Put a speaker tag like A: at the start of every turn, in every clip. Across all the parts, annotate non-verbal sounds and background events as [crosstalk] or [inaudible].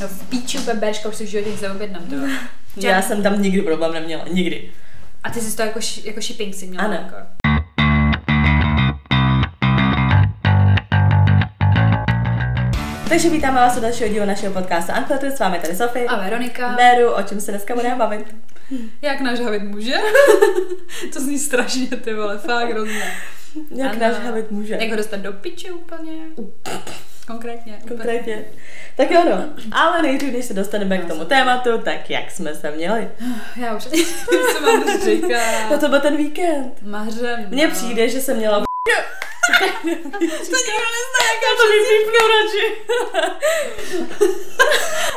A: No v píči úplně berška, už si v životě neobjednám, to.
B: Já jsem tam nikdy problém neměla, nikdy.
A: A ty jsi to jako, jako shipping si měla
B: Ano.
A: Jako.
B: Takže vítáme vás u dalšího dílu našeho podcastu Unfiltered, s vámi tady Sofie.
A: A Veronika.
B: Beru, o čem se dneska budeme bavit.
A: Jak náš havit může? [laughs] to zní strašně, ty vole, fakt hrozně.
B: Jak
A: Ano.
B: náš havit může.
A: Jak ho dostat do piči úplně? Konkrétně. úplně.
B: Konkrétně. Tak jo, no. Ale nejdřív, než se dostaneme k tomu tématu, tak jak jsme se měli. [sighs]
A: Já už nevím, co mám říkat.
B: No to byl ten víkend.
A: Mařen.
B: Mně
A: no.
B: přijde, že jsem měla...
A: To nikdo nezná, jak
B: Já to vypípnu radši.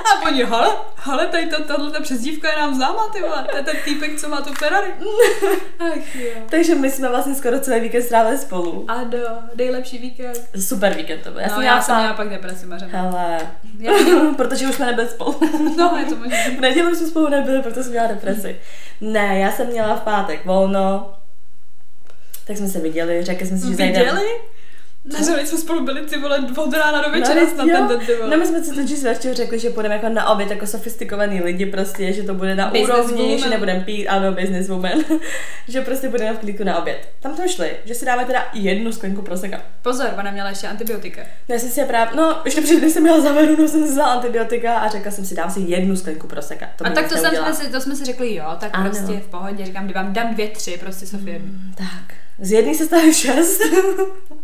A: A oni, hele, hele, tady to, tohle ta přezdívka je nám známá, ty vole. To je ten týpek, co má tu Ferrari. [laughs] Ach jo.
B: Takže my jsme vlastně skoro celý víkend strávili spolu.
A: Ano, nejlepší víkend.
B: Super víkend to byl. Já
A: no,
B: jsem
A: já jsem měla pak depresi, Mařen.
B: Hele,
A: Já, [laughs]
B: protože už jsme nebyli spolu. [laughs]
A: no, je to možné.
B: V neděli jsme spolu nebyli, protože jsem měla depresi. Ne, já jsem měla v pátek volno, tak jsme se viděli, řekli jsme si, že zajdeme.
A: Viděli? Neřeli jsme spolu byli ty vole od rána do večera
B: No,
A: snad ten ty vole.
B: No my jsme si totiž s řekli, že půjdeme jako na oběd jako sofistikovaný lidi prostě, že to bude na
A: Business
B: úrovni,
A: woman.
B: že nebudeme pít, ano, business woman, [laughs] že prostě budeme v klíku na oběd. Tam jsme šli, že si dáme teda jednu sklenku proseka.
A: Pozor, ona měla ještě antibiotika.
B: Já jsem si je právě, no, ještě předtím jsem měla zavedenou, jsem si vzala antibiotika a řekla jsem si, dám si jednu sklenku proseka. To
A: A tak to,
B: vlastně
A: jsem, jsme si, to jsme si řekli, jo, tak
B: Ano.
A: prostě v pohodě. Říkám, vám dám dvě, tři, prostě Sofie.
B: Tak, z jedné se stane šest. [laughs]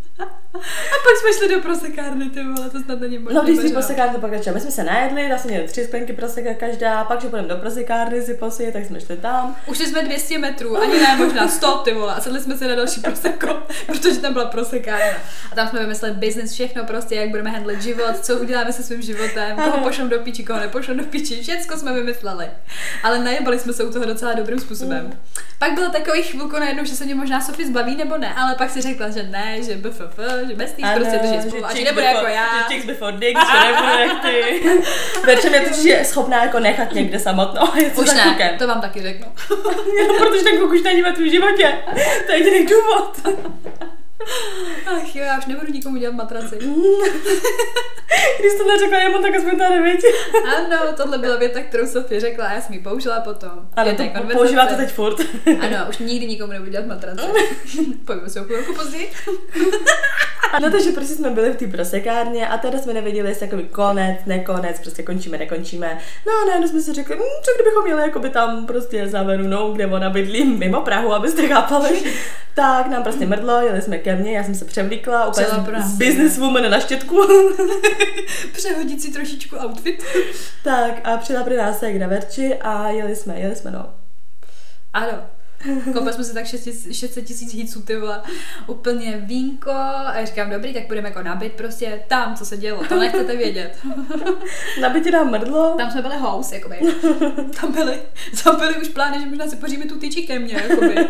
A: A pak jsme šli do prosekárny, ty vole, to snad není možné.
B: No, když si
A: Mařena.
B: prosekárny to pokračuje. My jsme se najedli, dá se měli tři sklenky proseka každá, pak, že půjdeme do prosekárny si posit, tak jsme šli tam.
A: Ušli jsme 200 metrů, ani ne, možná 100, ty vole, a sedli jsme si na další proseko, [laughs] protože tam byla prosekárna. A tam jsme vymysleli business, všechno prostě, jak budeme handlet život, co uděláme se svým životem, koho pošlem do píči, koho nepošlem do píči, všecko jsme vymysleli. Ale najebali jsme se u toho docela dobrým způsobem. Pak bylo takový chvilku najednou, že se mě možná Sofie zbaví nebo ne, ale pak si řekla, že ne, že BFF, že bez tý prostě drží spolu a že nebude jako já.
B: Že chicks before dicks, že nebude jak ty. [laughs] Verče mě totiž je schopná jako nechat někde samotnou. [laughs] je
A: Už ne,
B: klukem.
A: to vám taky řeknu. [laughs]
B: Jenom protože ten kluk už není ve tvém životě. To je jediný důvod.
A: Ach jo, já už nebudu nikomu dělat matraci. [laughs]
B: Když to neřekla jemu, tak aspoň to nevíš. [laughs]
A: Ano, tohle byla věta, kterou Sofie řekla a já jsem ji použila potom.
B: Ale to
A: konverzace.
B: používá to teď furt. [laughs]
A: Ano, už nikdy nikomu nebudu dělat matraci. Pojďme se o chvilku později.
B: No takže prostě jsme byli v té prosekárně a teda jsme nevěděli, jestli jakoby konec, nekonec, prostě končíme, nekončíme. No a najednou jsme si řekli, hm, co kdybychom měli jakoby tam prostě za Verunou, kde ona bydlí, mimo Prahu, abyste chápali. tak nám prostě mrdlo, jeli jsme ke mně, já jsem se převlíkla, úplně businesswoman na štětku. [laughs]
A: Přehodit si trošičku outfit.
B: tak a přijela pro nás jak na Verči a jeli jsme, jeli jsme no.
A: Ano. Koupili jsme si tak 600 600 tisíc hiců, ty vole. Úplně vínko. A já říkám, dobrý, tak budeme jako nabit prostě tam, co se dělo. To nechcete vědět.
B: Na bytě nám mrdlo.
A: Tam jsme byli house, jakoby. Tam byly, tam byly už plány, že možná si poříme tu tyči ke mně, jakoby. [laughs]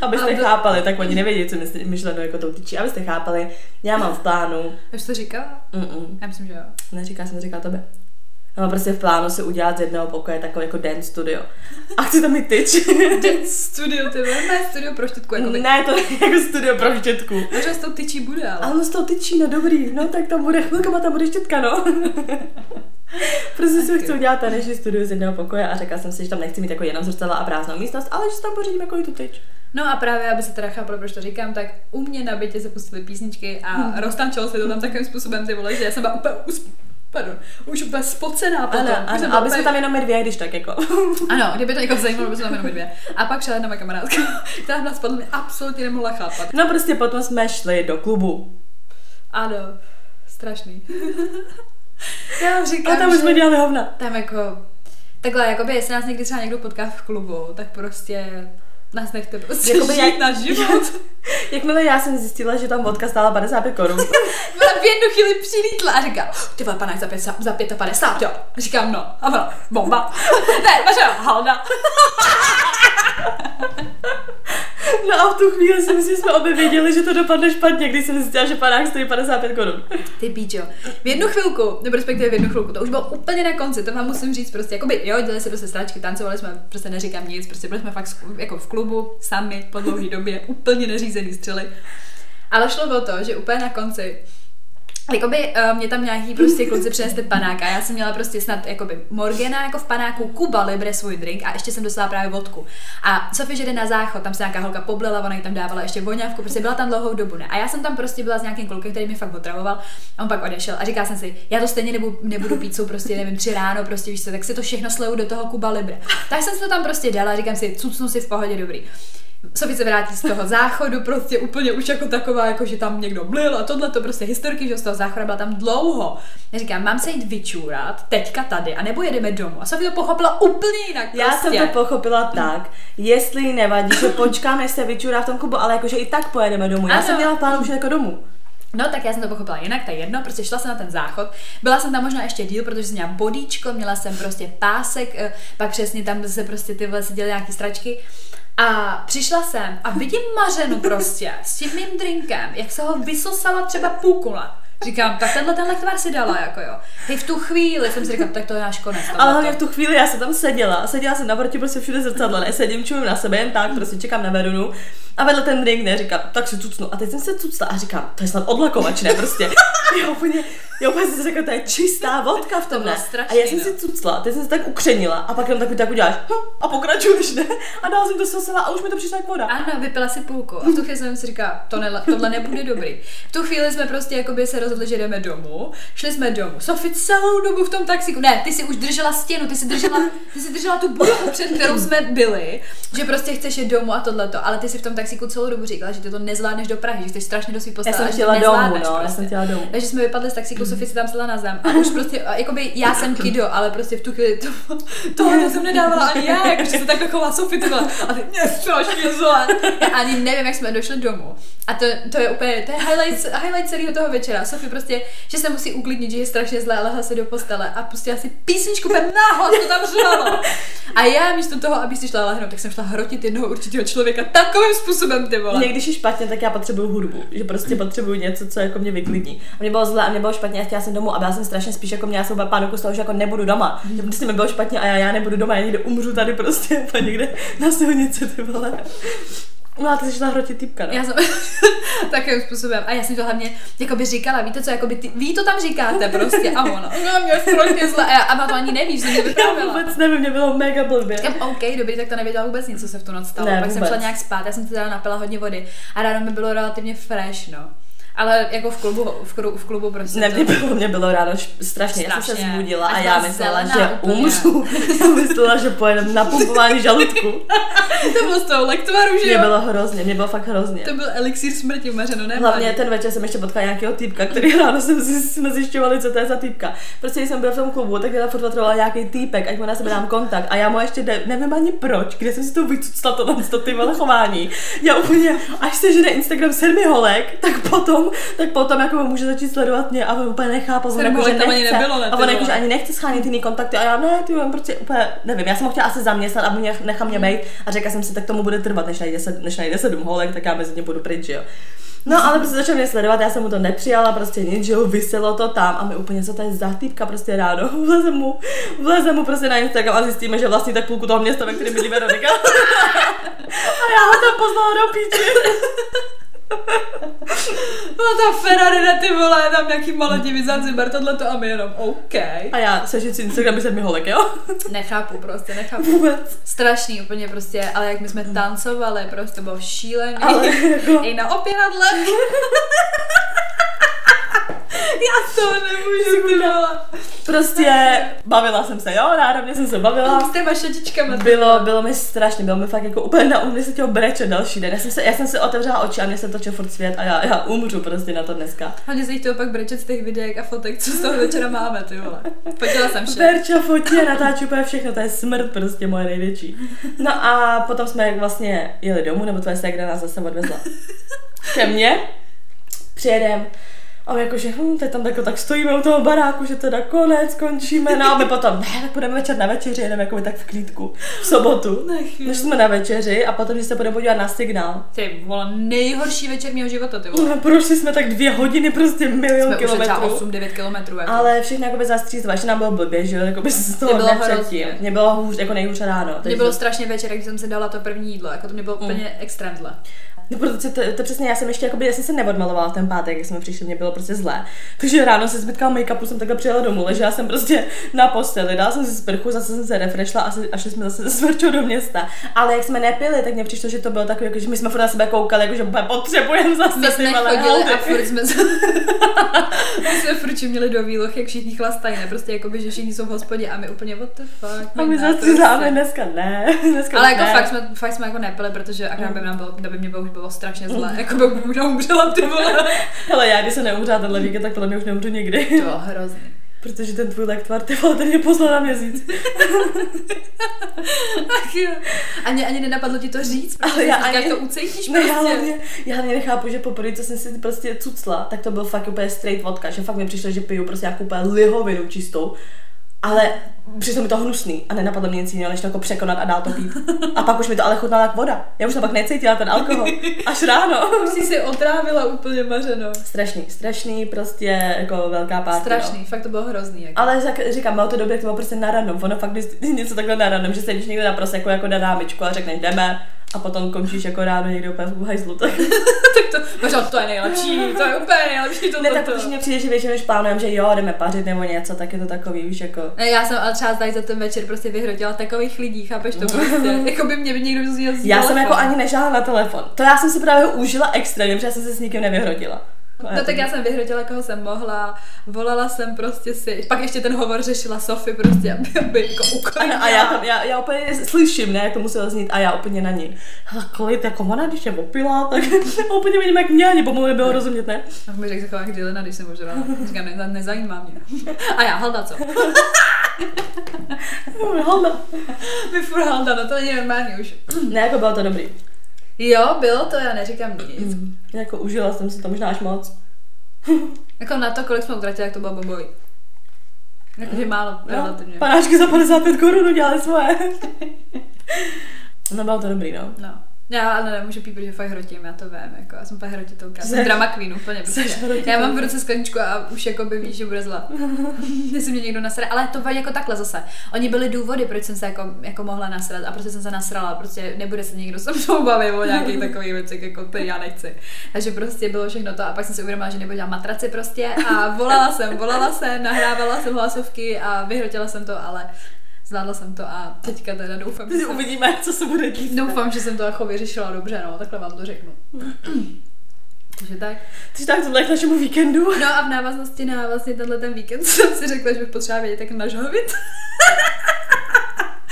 B: Abyste
A: A byl-
B: chápali, tak oni nevědí, co myslí, myšleno jako tou tyčí. Abyste chápali, já mám v plánu.
A: Už to říkala?
B: Mm-mm.
A: Já myslím, že jo.
B: Neříká jsem, říká tobě. Já mám prostě v plánu si udělat z jednoho pokoje takový jako dance studio. A chci tam mít tyč. [laughs]
A: Dance studio, ty ne studio pro štětku, jakoby.
B: ne, to je jako studio pro štětku.
A: Možná s tou tyčí bude, ale.
B: Ale no z toho tyčí, no dobrý, no tak tam bude chvilkama, tam bude štětka, no. [laughs] prostě si chci udělat taneční studio z jednoho pokoje a řekla jsem si, že tam nechci mít jako jenom zrcadla a prázdnou místnost, ale že si tam pořídím jako i tu tyč.
A: No a právě, aby se teda chápalo, proč to říkám, tak u mě na bytě se pustily písničky a roztančilo se to tam takovým způsobem, ty vole, že já jsem byla úplně, pardon, už úplně spocená potom.
B: Ano, ano, aby
A: úplně-
B: jsme tam jenom my dvě, když tak jako. [laughs]
A: Ano, kdyby to někoho zajímalo, by jsme tam jenom my dvě. A pak šla jedna moje kamarádka, [laughs] která nás podle mě absolutně nemohla chápat.
B: No prostě potom jsme šli do klubu.
A: Ano, strašný. [laughs] já říkám,
B: A tam už jsme dělali hovna.
A: tam jako, takhle, jakoby, jestli nás někdy třeba někdo potká v klubu, tak prostě nás nechte prostě
B: Jakoby
A: žít
B: jak-
A: náš život. [laughs]
B: Jakmile já jsem zjistila, že tam vodka stála 55 korun, [laughs]
A: Ona v jednu chvíli přilítla a říká, ty vole, panák za, pět, za 55, jo. A říkám, no. A ona, bomba. [laughs] ne, vaše halda.
B: No a v tu chvíli si myslím, že jsme obě věděli, že to dopadne špatně, když jsem zjistila, že panák stojí 55 korun.
A: Ty píčo. V jednu chvilku, nebo respektive v jednu chvilku, to už bylo úplně na konci, to vám musím říct prostě, jakoby, jo, dělali se prostě stráčky, tancovali jsme, prostě neříkám nic, prostě byli jsme fakt jako v klubu, sami, po dlouhé době, úplně neřízený střely. Ale šlo o to, že úplně na konci Jakoby uh, mě tam nějaký prostě kluci přinesli panák a já jsem měla prostě snad jakoby Morgana jako v panáku, Kuba Libre svůj drink a ještě jsem dostala právě vodku. A Sofie, že jde na záchod, tam se nějaká holka poblela, ona jí tam dávala ještě voňavku, prostě byla tam dlouhou dobu, ne? A já jsem tam prostě byla s nějakým klukem, který mi fakt otravoval a on pak odešel a říkala jsem si, já to stejně nebudu, nebudu pít, jsou prostě, nevím, tři ráno, prostě víš co, tak si to všechno sleju do toho Kuba Libre. Tak jsem si to tam prostě dala, říkám si, cucnu si v pohodě dobrý. Sofie se vrátí z toho záchodu, prostě úplně už jako taková, jako že tam někdo blil a tohle to prostě historky, že z toho záchoda byla tam dlouho. Já říkám, mám se jít vyčůrat teďka tady, a nebo jedeme domů. A Sofie to pochopila úplně jinak. Prostě.
B: Já jsem to pochopila tak, jestli nevadí, že počkám, než se vyčůrá v tom klubu, ale jakože i tak pojedeme domů. Já
A: Ano.
B: jsem měla plán už jako domů.
A: No, tak já jsem to pochopila jinak, to je jedno, prostě šla jsem na ten záchod. Byla jsem tam možná ještě díl, protože jsem měla bodíčko, měla jsem prostě pásek, eh, pak přesně tam se prostě ty vole si dělaly nějaký stračky. A přišla jsem a vidím Mařenu prostě s tím mým drinkem, jak se ho vysosala třeba půkula. Říkám, tak tenhle tenhle tvar si dala, jako jo. Hej, v tu chvíli jsem si říkala, tak to je náš konec.
B: Ale hlavně v tu chvíli já jsem tam seděla, seděla jsem naproti prostě všude zrcadlo, nesedím, čumím na sebe, jen tak, prostě čekám na Verunu a vedle ten drink, ne, říkám, tak si cucnu. A teď jsem se cucla a říkám, to je snad odlakovač, ne, prostě. [laughs] Já úplně, já úplně jsem si řekla, to je čistá vodka v tom, ne.
A: strašný,
B: A já jsem
A: no.
B: si cucla, teď jsem se tak ukřenila a pak jenom takový tak uděláš, hm, a pokračuješ, ne. A dál jsem to sosila a už mi to přišlo jak voda.
A: Ano, vypila si půlku. A v tu chvíli jsem si říkala, to ne, tohle nebude dobrý. V tu chvíli jsme prostě jakoby se rozhodli, že jdeme domů. Šli jsme domů. Sofie celou dobu v tom taxiku. Ne, ty si už držela stěnu, ty si držela, ty si držela tu budovu, před kterou jsme byli, že prostě chceš jít domů a tohleto. Ale ty si v tom taxiku celou dobu říkala, že ty to nezvládneš do Prahy, že chceš strašně do svý
B: Já jsem chtěla
A: to
B: domů, no, já
A: prostě.
B: jsem chtěla domů.
A: Takže jsme vypadli z taxíku, Sofie si tam sedla na zem a už prostě, a jakoby já jsem kido, ale prostě v tu chvíli to, tohle jsem nedávala ani já, jakože se takhle chová Sofie, vole. a ty mě strašně zle. Ani nevím, jak jsme došli domů. A to, to je úplně, to je highlight, highlight celého toho večera. Sofie prostě, že se musí uklidnit, že je strašně zlé, lehla se do postele a pustila si písničku úplně to tam řvalo. A já místo toho, aby si šla lehnout, tak jsem šla hrotit jednoho určitého člověka takovým způsobem, ty vole.
B: Mě když je špatně, tak já potřebuju hudbu, že prostě potřebuju něco, co jako mě vyklidní. A mě bylo zle a mě bylo špatně, a chtěla jsem domů a byla jsem strašně spíš jako měla jsem pániku z toho, že jako nebudu doma. Že prostě mi bylo špatně a já, já nebudu doma, já někde umřu tady prostě [laughs] úplně někde na silnici, ty vole. No a ty jsi šla hrotit typka, no.
A: Já jsem [laughs] takovým způsobem. A já jsem to hlavně jakoby říkala, víte co, jakoby ty, vy to tam říkáte prostě. A ona, no mě strašně zle. A, já, a to ani neví, že jsem mě [laughs]
B: Já
A: vyprávěla.
B: vůbec nevím, mě bylo mega blbě.
A: Říkám, OK, dobrý, tak to nevěděla vůbec nic, co se v tu noc stalo.
B: Ne,
A: Pak jsem
B: vůbec.
A: šla nějak spát, já jsem si teda napila hodně vody a ráno mi bylo relativně fresh, no. Ale jako v klubu, v, kru, v klubu prostě
B: Ne,
A: to-
B: mě bylo, mě ráno š- strašně, já jsem se
A: Strašně.
B: zbudila
A: A [laughs]
B: já myslela, že
A: úplně.
B: umřu. Já myslela, že pojedem na pumpování žaludku. [laughs]
A: to bylo z toho lektvaru, že
B: Mě
A: jo?
B: bylo hrozně, mě bylo fakt hrozně.
A: To byl elixír smrti, Mařeno, ne?
B: Hlavně ten večer jsem ještě potkala nějakého týpka, který [laughs] ráno jsem si, jsme zjišťovali, co to je za týpka. Prostě jsem byla v tom klubu, tak mě tam furt nějaký týpek, ať mu na sebe dám kontakt. A já mu ještě de, nevím ani proč, kde jsem si to vycucla tohle to ty chování. Já úplně, až se žene Instagram sedmi holek, tak potom, tak potom jako může začít sledovat mě a on úplně nechápe, on jako, že
A: tam ani
B: nechce,
A: nebylo, ne,
B: a on jako, že ani nechce schánit jiný kontakty a já ne, ty vole, prostě úplně, nevím, já jsem ho chtěla asi zaměstnat, mě nechal mě být a řekla jsem si, tak tomu bude trvat, než najde, sed, než najde sedm holek, tak já mezi ně budu pryč, že jo. No, ale prostě začal mě sledovat, já jsem mu to nepřijala, prostě nic, že jo, vyselo to tam a my úplně, co to je za týpka prostě ráno, [laughs] vlezem mu, vlezem mu prostě na Instagram a zjistíme, že vlastně tak půlku toho města, ve kterém bydlí Veronika. [laughs] a já ho tam poznala do píči. [laughs]
A: Byla [laughs] ta Ferrari na ty vole, tam nějaký Maledivy, Zanzibar, tohleto a my jenom OK.
B: A já sežit si Instagram by sedmi holek, jo? [laughs]
A: Nechápu prostě, nechápu.
B: Vůbec.
A: Strašný úplně prostě, ale jak my jsme tancovali, prostě to bylo šílený.
B: Ale jako- [laughs]
A: I na opěradle. [laughs] Já to nemůžu, ty vole.
B: Prostě bavila jsem se, jo, náravně jsem se bavila.
A: S těma šetičkama.
B: Bylo, bylo mi strašně, bylo mi fakt jako úplně na mě se chtělo brečet další den. Já jsem, se, já jsem si otevřela oči a mě se točil furt svět a já, já umřu prostě na to dneska.
A: Hlavně se jich to pak brečet z těch videek a fotek, co z toho večera máme, ty vole. Poděla jsem vše.
B: Berča fotí a natáčí úplně všechno, to je smrt prostě moje největší. No a potom jsme vlastně jeli domů, nebo tvoje ségra nás zase odvezla [laughs] ke mně. Přijedem, a my jakože, hm, teď tam tako, tak stojíme u toho baráku, že teda konec, končíme, no a my potom, ne, tak půjdeme večer na večeři, jedeme jako tak v klídku, v sobotu.
A: Nech,
B: Než jsme na večeři a potom, že se půjdeme podívat na signál.
A: Ty vole, nejhorší večer mého života, ty vole.
B: No, prošli jsme tak dvě hodiny, prostě milion
A: Jsme
B: kilometrů.
A: 8-9 kilometrů. Jako.
B: Ale všechno jakoby zastřízlo, že nám bylo blbě, že jo, jakoby z toho
A: Mě bylo
B: dne předtím.
A: hrozně.
B: Mě bylo hůř, jako nejhůř ráno.
A: Mě bylo strašně večer, když jsem si dala to první jídlo, jako to mě bylo úplně extrém zle.
B: No, protože to, to, přesně, já jsem ještě, jakoby, já jsem se neodmalovala ten pátek, jak jsme přišli, mě bylo prostě zlé. Takže ráno se zbytkala make-upu, jsem takhle přijela domů, ležela jsem prostě na posteli, dala jsem si sprchu, zase jsem se refreshla a, a šli jsme zase s Verčou do města. Ale jak jsme nepili, tak mně přišlo, že to bylo takové, jako, že my jsme furt na sebe koukali, jako, že potřebujeme zase
A: My jsme chodili a furt jsme se... [laughs] my jsme furt měli do výloh, jak všichni chlastají, ne? Prostě jako by, že všichni jsou v hospodě a my úplně what the fuck.
B: A my zase
A: prostě.
B: dneska ne, [laughs] dneska
A: Ale jako
B: ne.
A: fakt jsme, fakt jsme jako nepili, protože akorát by nám bylo, by mě bylo, už bylo strašně zle, [laughs] jako by možná umřela ty vole.
B: Hele, já když se neumřela tenhle víkend, tak podle mě už neumřu nikdy.
A: To bylo hrozný.
B: Protože ten tvůj lektvar, ty vole, ten mě poslal na měsíc. [laughs]
A: Ach jo. Ani, ani nenapadlo ti to říct, protože
B: Ale já
A: já,
B: ani-
A: to ucítíš
B: Ne, já
A: prostě.
B: hlavně, já hlavně nechápu, že poprvé, co jsem si prostě cucla, tak to byl fakt úplně straight vodka, že fakt mi přišlo, že piju prostě nějakou úplně lihovinu čistou. Ale přišlo mi to hnusný a nenapadlo mě nic jiného, než to jako překonat a dál to pít. A pak už mi to ale chutnalo jak voda. Já už to pak necítila ten alkohol. Až ráno. [laughs]
A: Už jsi si otrávila úplně mařeno.
B: Strašný, strašný, prostě jako velká párty.
A: Strašný,
B: No.
A: fakt to bylo hrozný. Jako.
B: Ale jak říkám, bylo to dobře, to bylo prostě na random. Ono fakt když něco takhle na random, že sedíš někde na proseku jako na námičku a řekneš jdeme a potom končíš jako ráno někde úplně v hajzlu. Tak, [laughs]
A: tak to, možná to je nejlepší, to je úplně nejlepší to
B: ne, tak když mě přijde, že většinou, když plánujeme, že jo, jdeme pařit nebo něco, tak je to takový, víš, jako...
A: Ne, já jsem ale třeba tady za ten večer prostě vyhrotila takových lidí, chápeš to prostě, [laughs] jako by mě by někdo vzal z
B: Já jsem
A: telefonu.
B: jako ani nežála na telefon. To já jsem si právě užila extrémně, protože já jsem se s nikým nevyhrotila.
A: No tak já jsem vyhrotila, koho jsem mohla, volala jsem prostě si, pak ještě ten hovor řešila Sofie prostě, aby, aby jako uklidnila.
B: Ano, a já, tam, já, já úplně slyším, ne, jak to muselo znít, a já úplně na ní. Kolik, jako ona, když je opila, tak [laughs] úplně vidím, jak mě ani pomalu nebylo rozumět, ne?
A: A mi řekl taková jak Dylena, když jsem ožrala. Říkám, ne, nezajímá mě. A já, Halda co? [laughs]
B: Halda.
A: My furt Halda, no to není normální už.
B: Ne, jako bylo to dobrý.
A: Jo, bylo to, já neříkám nic.
B: Mm. Jako užila jsem si to možná až moc. [laughs]
A: Jako na to, kolik jsme utratili, jak to bylo boboj. Jakože málo,
B: No,
A: relativně.
B: panáčky za 55 korun udělali svoje. [laughs] no bylo to dobrý, no.
A: No. Já ale nemůžu pít, protože fakt hrotím, já to vím, jako já jsem fakt hrotitelka. Jsem drama queen úplně prostě. Já mám v ruce skleničku a už jako by víš, že bude zle. [laughs] Jestli mě někdo nasere, ale to jako takhle zase. Oni byli důvody, proč jsem se jako, jako mohla nasrat a prostě jsem se nasrala, prostě nebude se někdo se mnou bavit o nějakých [laughs] takových věcech, jako ty já nechci. Takže prostě bylo všechno to a pak jsem si uvědomila, že nebudu dělat matraci prostě a volala jsem, volala jsem, nahrávala jsem hlasovky a vyhrotila jsem to, ale zvládla jsem to a teďka teda doufám, že jsem
B: uvidíme, co se bude dít.
A: Doufám, že jsem to jako vyřešila dobře, no, takhle vám to řeknu. [clears throat] Takže tak.
B: Takže tak tohle k našemu víkendu.
A: No a v návaznosti na vlastně tenhle ten víkend [laughs] jsem si řekla, že bych potřeba vědět, jak nažhavit. [laughs]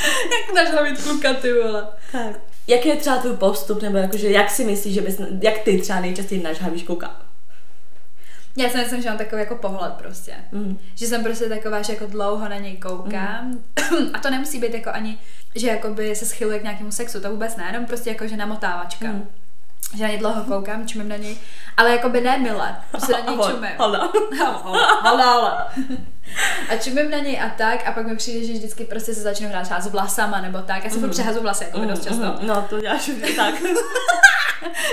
A: jak nažhavit kluka, ty vole.
B: Tak. Jaký je třeba tvůj postup, nebo jakože, jak si myslíš, že bys, jak ty třeba nejčastěji nažhavíš kluka?
A: Já si myslím, že mám takový jako pohled prostě.
B: Mm.
A: Že jsem prostě taková, že jako dlouho na něj koukám. [clears throat] a to nemusí být jako ani, že jakoby se schyluje k nějakému sexu, to vůbec ne, jenom prostě jako, že namotávačka.
B: Mm.
A: Že na dlouho koukám, čumím na něj, ale jakoby ne mile, prostě na něj [laughs] čumím.
B: Hala.
A: Ale, ale. A čumím na něj a tak a pak mi přijde, že vždycky prostě se začnu hrát třeba s vlasama nebo tak. Já si furt přehazu vlasy jako dost často.
B: No, to děláš vždy tak. [laughs]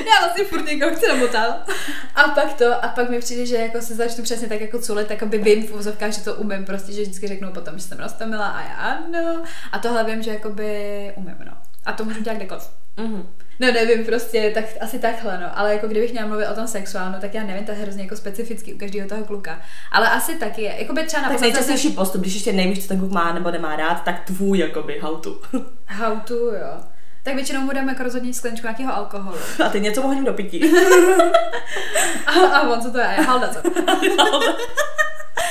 A: Já vlastně furt někoho chci namotat. A pak to, a pak mi přijde, že jako se začnu přesně tak jako culit, tak by vím v úzovkách, že to umím, prostě, že vždycky řeknu potom, že jsem roztomila a já ano. A tohle vím, že jakoby umím, no. A to můžu dělat kdekoliv.
B: Mhm.
A: No nevím, prostě tak, asi takhle, no. Ale jako kdybych měla mluvit o tom sexuálnu, tak já nevím, to je hrozně jako specifický u každého toho kluka. Ale asi taky je. Jakoby třeba na
B: Tak nejčastější postup, když ještě nevíš, co ten kluk má nebo nemá rád, tak tvůj jakoby how to. [laughs]
A: How to, jo. Tak většinou mu dáme jako rozhodně skleničku nějakého alkoholu. [laughs]
B: A ty něco hodím do pití. [laughs]
A: A, a on co to je? Halda co?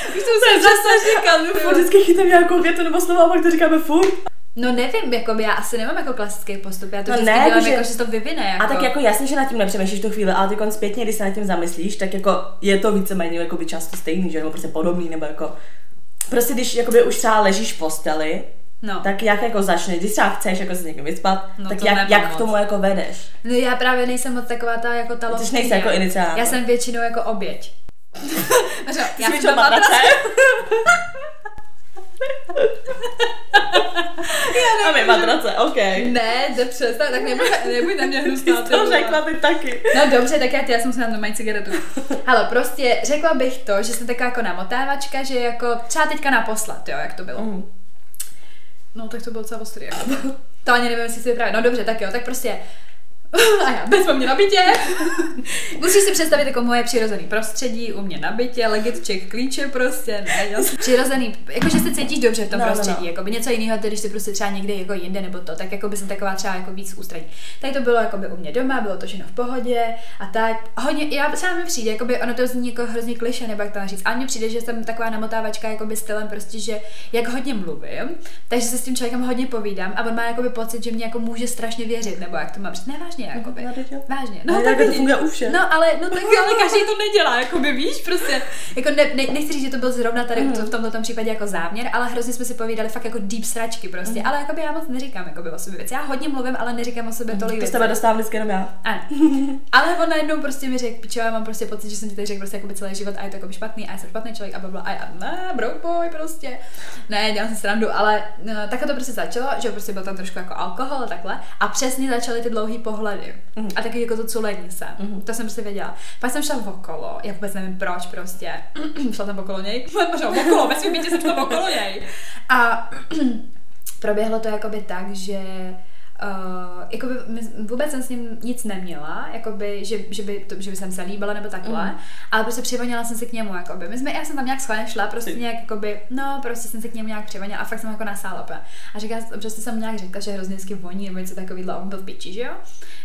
A: Už to musím přestat říkat.
B: Furt vždycky chytám nějakou větu nebo slovo a pak to říkáme furt.
A: No nevím, jako já asi nemám jako klasický postup, já to
B: No ne,
A: dělám,
B: jakože-
A: jako, že se to vyvine. Jako.
B: A tak jako jasně, že nad tím nepřemýšlíš tu chvíli, ale ty zpětně, když se nad tím zamyslíš, tak jako je to víceméně jako by často stejný, že nebo prostě podobný, nebo jako Prostě když jakoby už třeba ležíš v posteli,
A: No.
B: tak jak jako začneš, když třeba chceš jako se s někým vyspat,
A: No
B: tak jak, jak k tomu jako vedeš?
A: no já právě nejsem moc taková ta jako ta
B: Ty
A: lovkyně.
B: nejsi jako iniciátor.
A: Já jsem většinou jako oběť. [laughs] Já jsem
B: většinou [laughs]
A: to matrace.
B: A my matrace, OK.
A: Ne, jde přestat, tak nebuď, nebuď na mě
B: Ty
A: hnusná. ty
B: to řekla ty taky.
A: No dobře, tak já, já jsem si na to mají cigaretu. Hele, prostě řekla bych to, že jsem taková jako namotávačka, že jako třeba teďka naposled, jo, jak to bylo.
B: Mm.
A: No tak to bylo docela ostrý. Jako. To ani nevím, jestli si vyprávět. No dobře, tak jo, tak prostě [laughs] a já bez mě na bytě. [laughs] Musíš si představit jako moje přirozený prostředí, u mě na bytě, legit check klíče prostě, ne, já jsem [laughs] přirozený, jakože se cítíš dobře v tom
B: No, no,
A: prostředí,
B: no.
A: jako by něco jiného, když ty prostě třeba někde jako jinde nebo to, tak jako by jsem taková třeba jako víc ústřední. Tady to bylo jako by u mě doma, bylo to všechno v pohodě a tak. Hodně, já třeba mi přijde, jako by ono to zní jako hrozně kliše, nebo jak to říct, ale mně přijde, že jsem taková namotávačka jako by stylem prostě, že jak hodně mluvím, takže se s tím člověkem hodně povídám a on má jako by pocit, že mě jako může strašně věřit, nebo jak to mám říct, ne vážně, jako by. Vážně.
B: No, tak to funguje u všech.
A: No, ale, no, tak, ale [laughs] každý to nedělá, jako by víš, prostě. Jako ne, ne, nechci říct, že to byl zrovna tady
B: Mhm.
A: mm. v tomto tom případě jako záměr, ale hrozně jsme si povídali fakt jako deep sračky prostě.
B: Mhm.
A: Ale jako by já moc neříkám jako by o sobě věci. Já hodně mluvím, ale neříkám o sobě tolik
B: To z tebe dostávám vždycky jenom já.
A: Ano. [laughs] Ale on najednou prostě mi řekl, pičo, já mám prostě pocit, že jsem ti tady řekl prostě jako celý život a je to jako špatný a já jsem špatný člověk a bla, bla, a já, ne, broke boy prostě. Ne, dělám si srandu, ale no, takhle to prostě začalo, že prostě byl tam trošku jako alkohol a takhle. A přesně začaly ty dlouhý pohledy.
B: Mhm.
A: A taky jako to culení se. To jsem prostě věděla. Pak jsem šla okolo, já vůbec nevím proč prostě. [clears throat] šla tam okolo něj. [laughs] Možná okolo, ve svém bytě jsem šla okolo něj. A [clears throat] proběhlo to jakoby tak, že Uh, jakoby, vůbec jsem s ním nic neměla, jakoby, že, že, by, to, že by jsem se líbila nebo takhle,
B: Mhm.
A: ale prostě přivonila jsem si k němu, jakoby. My jsme, já jsem tam nějak schválně šla, prostě nějak, jakoby, no, prostě jsem si k němu nějak přivonila a fakt jsem jako nasála úplně. A říká, prostě jsem nějak řekla, že hrozně hezky voní nebo něco takového, on byl v piči, že jo?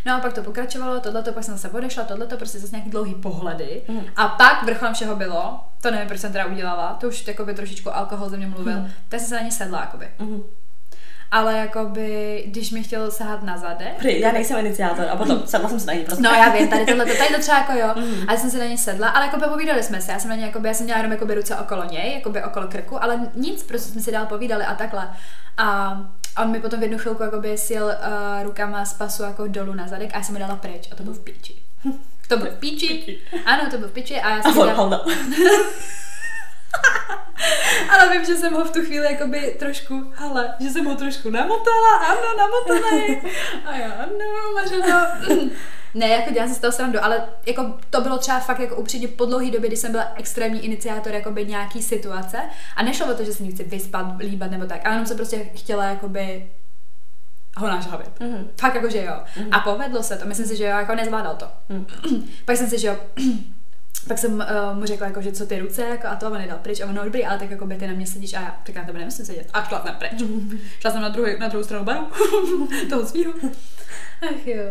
A: No a pak to pokračovalo, tohleto, pak jsem zase odešla, tohleto, prostě zase nějaký dlouhý pohledy.
B: Mhm.
A: A pak vrcholem všeho bylo, to nevím, proč jsem teda udělala, to už jakoby trošičku alkohol ze mě mluvil,
B: Mhm.
A: tak jsem se na ní sedla, jakoby.
B: Mhm.
A: Ale jakoby, když mi chtěl sahat na zadek,
B: Prý, já nejsem iniciátor a potom sedla jsem se na ní prostě.
A: No já vím, tady tohle, tady to třeba jako jo, [laughs]
B: Mhm.
A: ale jsem se na něj sedla, ale jako povídali jsme se, já jsem na něj, jakoby, já jsem měla jenom jakoby ruce okolo něj, jakoby okolo krku, ale nic, prostě jsme si dál povídali a takhle. A on mi potom v jednu chvilku jakoby sjel uh, rukama z pasu jako dolů na zadek a já jsem mi dala pryč a to byl v píči. [laughs] To byl v píči, ano, to byl v píči a já
B: A
A: jsem
B: hold up. [laughs]
A: ale vím, že jsem ho v tu chvíli jakoby trošku, hele, že jsem ho trošku namotala, ano, namotanej. [laughs] A já, ano, Mařeno. [laughs] Ne, jako dělám si z toho srandu, ale jako to bylo třeba fakt jako upřímně po dlouhý době, kdy jsem byla extrémní iniciátor jakoby nějaký situace a nešlo o to, že se ní chci vyspat, líbat nebo tak, ale jenom se prostě chtěla jakoby ho nažhavit.
B: Mhm.
A: Fakt jako, že jo. A povedlo se to, myslím si, že jo, jako nezvládal to.
B: Mhm. [clears throat]
A: Pak jsem si, že jo, [clears throat] pak jsem uh, mu řekla, jako, že co ty ruce, jako, a to on nedal pryč, a ono dobrý, ale tak jako by ty na mě sedíš a já říkám, tebe nemusím sedět. A šla jsem pryč. [laughs] šla jsem na, druhý, na druhou stranu baru, [laughs] toho svýho. Ach jo.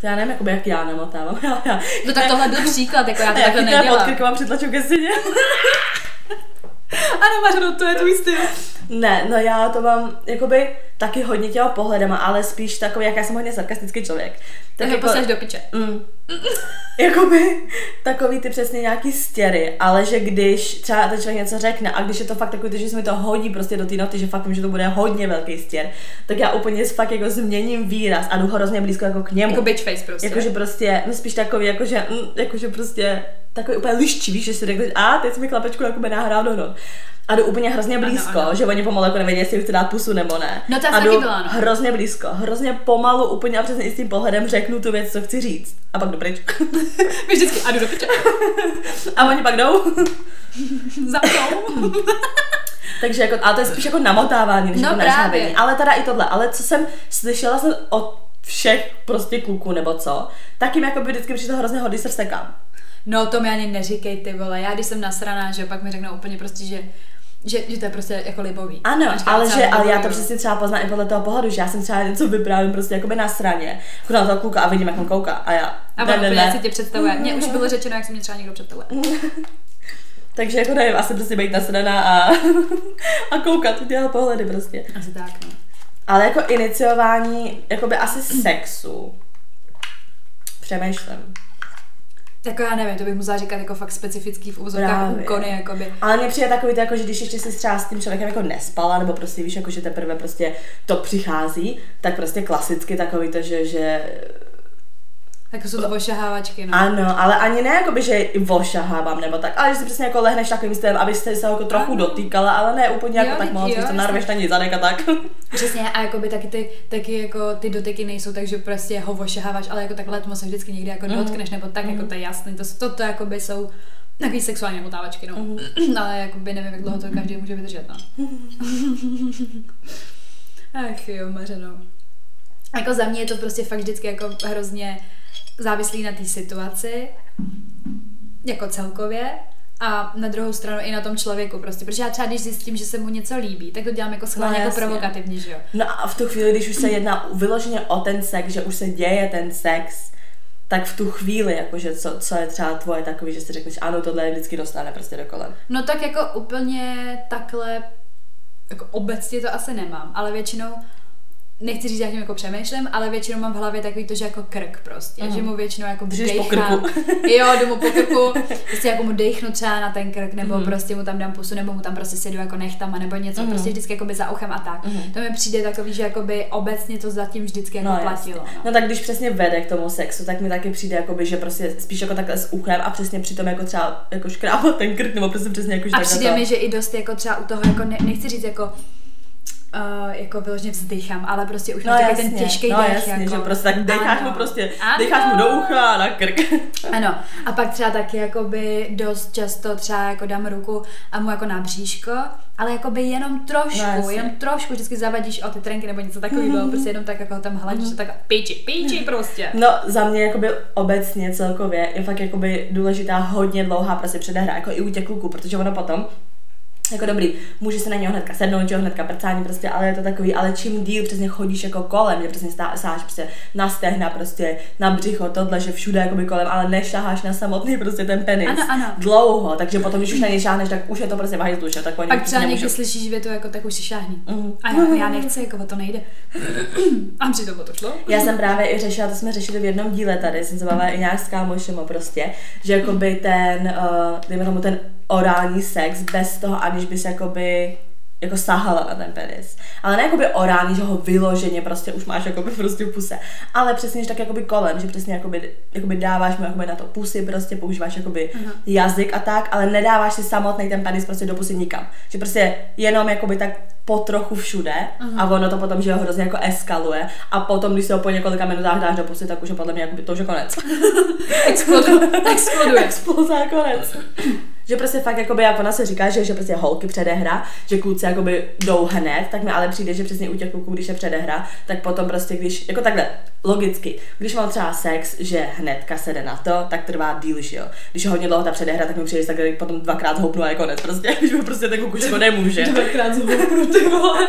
B: To já nevím, jakoby, jak já namotávám. [laughs] Já, já,
A: No tak tohle byl příklad, jako já to
B: já
A: takhle
B: pod
A: nedělám.
B: krkem a přitlaču ke stěně.
A: Ano, Mařeno, to je tvůj styl.
B: Ne, no já to mám jakoby taky hodně těma pohledama, ale spíš takový, jak já jsem hodně sarkastický člověk.
A: Tak jako posaž do piče.
B: Mm. [laughs] Jakoby takový ty přesně nějaký stěry, ale že když třeba ten člověk něco řekne a když je to fakt takový, že se mi to hodí prostě do té noty, že fakt vím, že to bude hodně velký stěr, tak já úplně fakt jako změním výraz a jdu hrozně blízko jako k němu.
A: Jako bitch face prostě.
B: Jakože prostě, no spíš takový, jakože, mm, jakože prostě takový úplně liščí, víš, že si řekl, a teď jsi mi klapečku jakoby nahrál do not. A jdu úplně hrozně
A: Ano,
B: blízko,
A: ano.
B: že oni pomalu jako nevědí, jestli chci dát pusu nebo ne.
A: No to
B: a
A: taky
B: jdu
A: byla, no.
B: hrozně blízko, hrozně pomalu, úplně a přesně s tím pohledem řeknu tu věc, co chci říct. A pak jdu pryč. [laughs]
A: Víš vždycky, a jdu do piče.
B: a oni pak jdou. [laughs]
A: Za. [laughs]
B: Takže jako, ale to je spíš jako namotávání, než
A: No
B: jako
A: právě.
B: Ale teda i tohle. Ale co jsem slyšela jsem od všech prostě kluků nebo co, tak jim jako by vždycky přišlo hrozně hodně se vstekám.
A: No to mi ani neříkej ty vole, já když jsem nasraná, že pak mi řeknou úplně prostě, že že, že to je prostě jako libový.
B: Ano,
A: A říkám,
B: ale, že, ale já to přesně třeba poznám i podle toho pohledu, že já jsem třeba něco vyprávím prostě jakoby na straně, chodím na toho kluka a vidím, jak on kouká a já,
A: A
B: ne, ne, ne.
A: si tě představuje. Mně už bylo řečeno, jak se mě třeba někdo představuje. [laughs]
B: Takže jako nevím, asi prostě být nasraná a, [laughs] a koukat, dělat pohledy prostě.
A: Asi tak, no.
B: Ale jako iniciování, jakoby asi sexu, přemýšlím.
A: Jako já nevím, to bych musela říkat jako fakt specifický v
B: Právě.
A: úkony, jakoby.
B: Ale mně přijde takový to, jako, že když ještě si třeba s tím člověkem jako nespala, nebo prostě víš, jako, že teprve prostě to přichází, tak prostě klasicky takový to, že, že
A: Jako jsou to ošahávačky, no.
B: ano, ale ani ne jakoby, že i vošahávám nebo tak, ale že si přesně jako lehneš takovým stylem, abyste se jako trochu
A: Ano.
B: dotýkala, ale ne úplně jako
A: Jo,
B: tak
A: teď
B: moc, že to narveš na ní zadek a tak. [laughs]
A: Přesně, a jakoby taky ty, taky jako ty dotyky nejsou tak, že prostě ho ošaháváš, ale jako takhle tomu se vždycky někdy jako
B: Mhm.
A: dotkneš, nebo tak, jako to je jasný, to, to, to jakoby jsou takový sexuální motávačky, no.
B: Mhm. [clears throat]
A: ale jakoby nevím, jak dlouho to každý může vydržet, no. [laughs] Ach jo, Mařeno. Jako za mě je to prostě fakt vždycky jako hrozně závislý na té situaci, jako celkově, a na druhou stranu i na tom člověku prostě, protože já třeba když zjistím, že se mu něco líbí, tak to dělám jako schválně
B: No,
A: jako provokativně, že jo.
B: No a v tu chvíli, když už se jedná vyloženě o ten sex, že už se děje ten sex, tak v tu chvíli, jakože co, co je třeba tvoje takový, že si řekneš, ano, tohle vždycky dostane prostě do kolem.
A: No tak jako úplně takhle, jako obecně to asi nemám, ale většinou nechci říct, jak tím jako přemýšlím, ale většinou mám v hlavě takový to, že jako krk prostě,
B: Mhm.
A: že mu většinou jako
B: po
A: dejchám.
B: krku. [laughs]
A: jo, jdu mu po krku, prostě jako mu dejchnu třeba na ten krk, nebo
B: Mhm.
A: prostě mu tam dám pusu, nebo mu tam prostě sedu jako nechtama, nebo něco,
B: Mhm.
A: prostě vždycky jako by za uchem a tak.
B: Mhm.
A: To mi přijde takový, že jako by obecně to zatím vždycky jako
B: No,
A: platilo. No.
B: no tak když přesně vede k tomu sexu, tak mi taky přijde, jakoby, že prostě spíš jako takhle s uchem a přesně přitom jako třeba jako škrábat ten krk, nebo prostě přesně jako, že
A: A přijde
B: to...
A: mi, že i dost jako třeba u toho, jako ne, nechci říct jako Uh, jako vyloženě vzdychám, ale prostě už
B: No jasně,
A: ten těžký
B: no
A: dech.
B: jasně,
A: jako.
B: že prostě tak decháš
A: Ano.
B: mu prostě,
A: Ano.
B: decháš mu do ucha a na krk. [laughs]
A: Ano, a pak třeba taky jakoby dost často třeba jako dám ruku a mu jako na bříško, ale jakoby jenom trošku,
B: No, jasně.
A: jenom trošku, vždycky zavadíš o ty trenky nebo něco takového, prostě jenom tak jako ho tam hladíš,
B: Mhm.
A: tak píči, píči prostě.
B: No, za mě jakoby obecně celkově je fakt jakoby důležitá hodně dlouhá prostě předehra, jako i u těch kluků, protože ono potom jako dobrý, může se na něho hnedka sednout, že hnedka prcání prostě, ale je to takový, ale čím díl přesně chodíš jako kolem, že přesně stá, sáš prostě na stehna, prostě na břicho, tohle, že všude jakoby kolem, ale nešaháš na samotný prostě ten penis.
A: Ano, ano.
B: Dlouho, takže potom, když už na něj šáhneš, tak už je to prostě v hajzlu, že jo, tak
A: Pak třeba někdy slyšíš větu jako tak už si šáhni.
B: Mhm.
A: A já, já nechci, jako to nejde. [clears throat] A přitom to šlo.
B: Já jsem právě i řešila, to jsme řešili v jednom díle tady, jsem se bavila i nějak s kámošem prostě, že jakoby ten, uh, dejme tomu ten orální sex bez toho, aniž bys jakoby jako sahala na ten penis. Ale ne jakoby orální, že ho vyloženě prostě už máš jakoby prostě v puse. Ale přesně, že tak jakoby kolem, že přesně jakoby, jakoby dáváš mu jakoby na to pusy, prostě používáš jakoby
A: Aha.
B: jazyk a tak, ale nedáváš si samotný ten penis prostě do pusy nikam. Že prostě jenom jakoby tak po trochu všude a ono to potom, že ho hrozně jako eskaluje a potom, když se ho po několika minutách dáš do pusy, tak už je podle mě jakoby to už je konec. [laughs]
A: Exploduje. Exploduje.
B: Exploze a konec. Že prostě fakt, jakoby, jak ona se říká, že, že prostě holky předehra, že kluci jakoby jdou hned, tak mi ale přijde, že přesně u těch kluků, když je předehra, tak potom prostě, když, jako takhle, logicky, když mám třeba sex, že hnedka se jde na to, tak trvá díl, že jo. Když je hodně dlouho ta předehra, tak mi přijde, tak potom dvakrát zhoupnu a je konec, prostě, [laughs] když mi prostě ten kluk už jako nemůže. [laughs]
A: Dvakrát zhoupnu, ty vole. [laughs]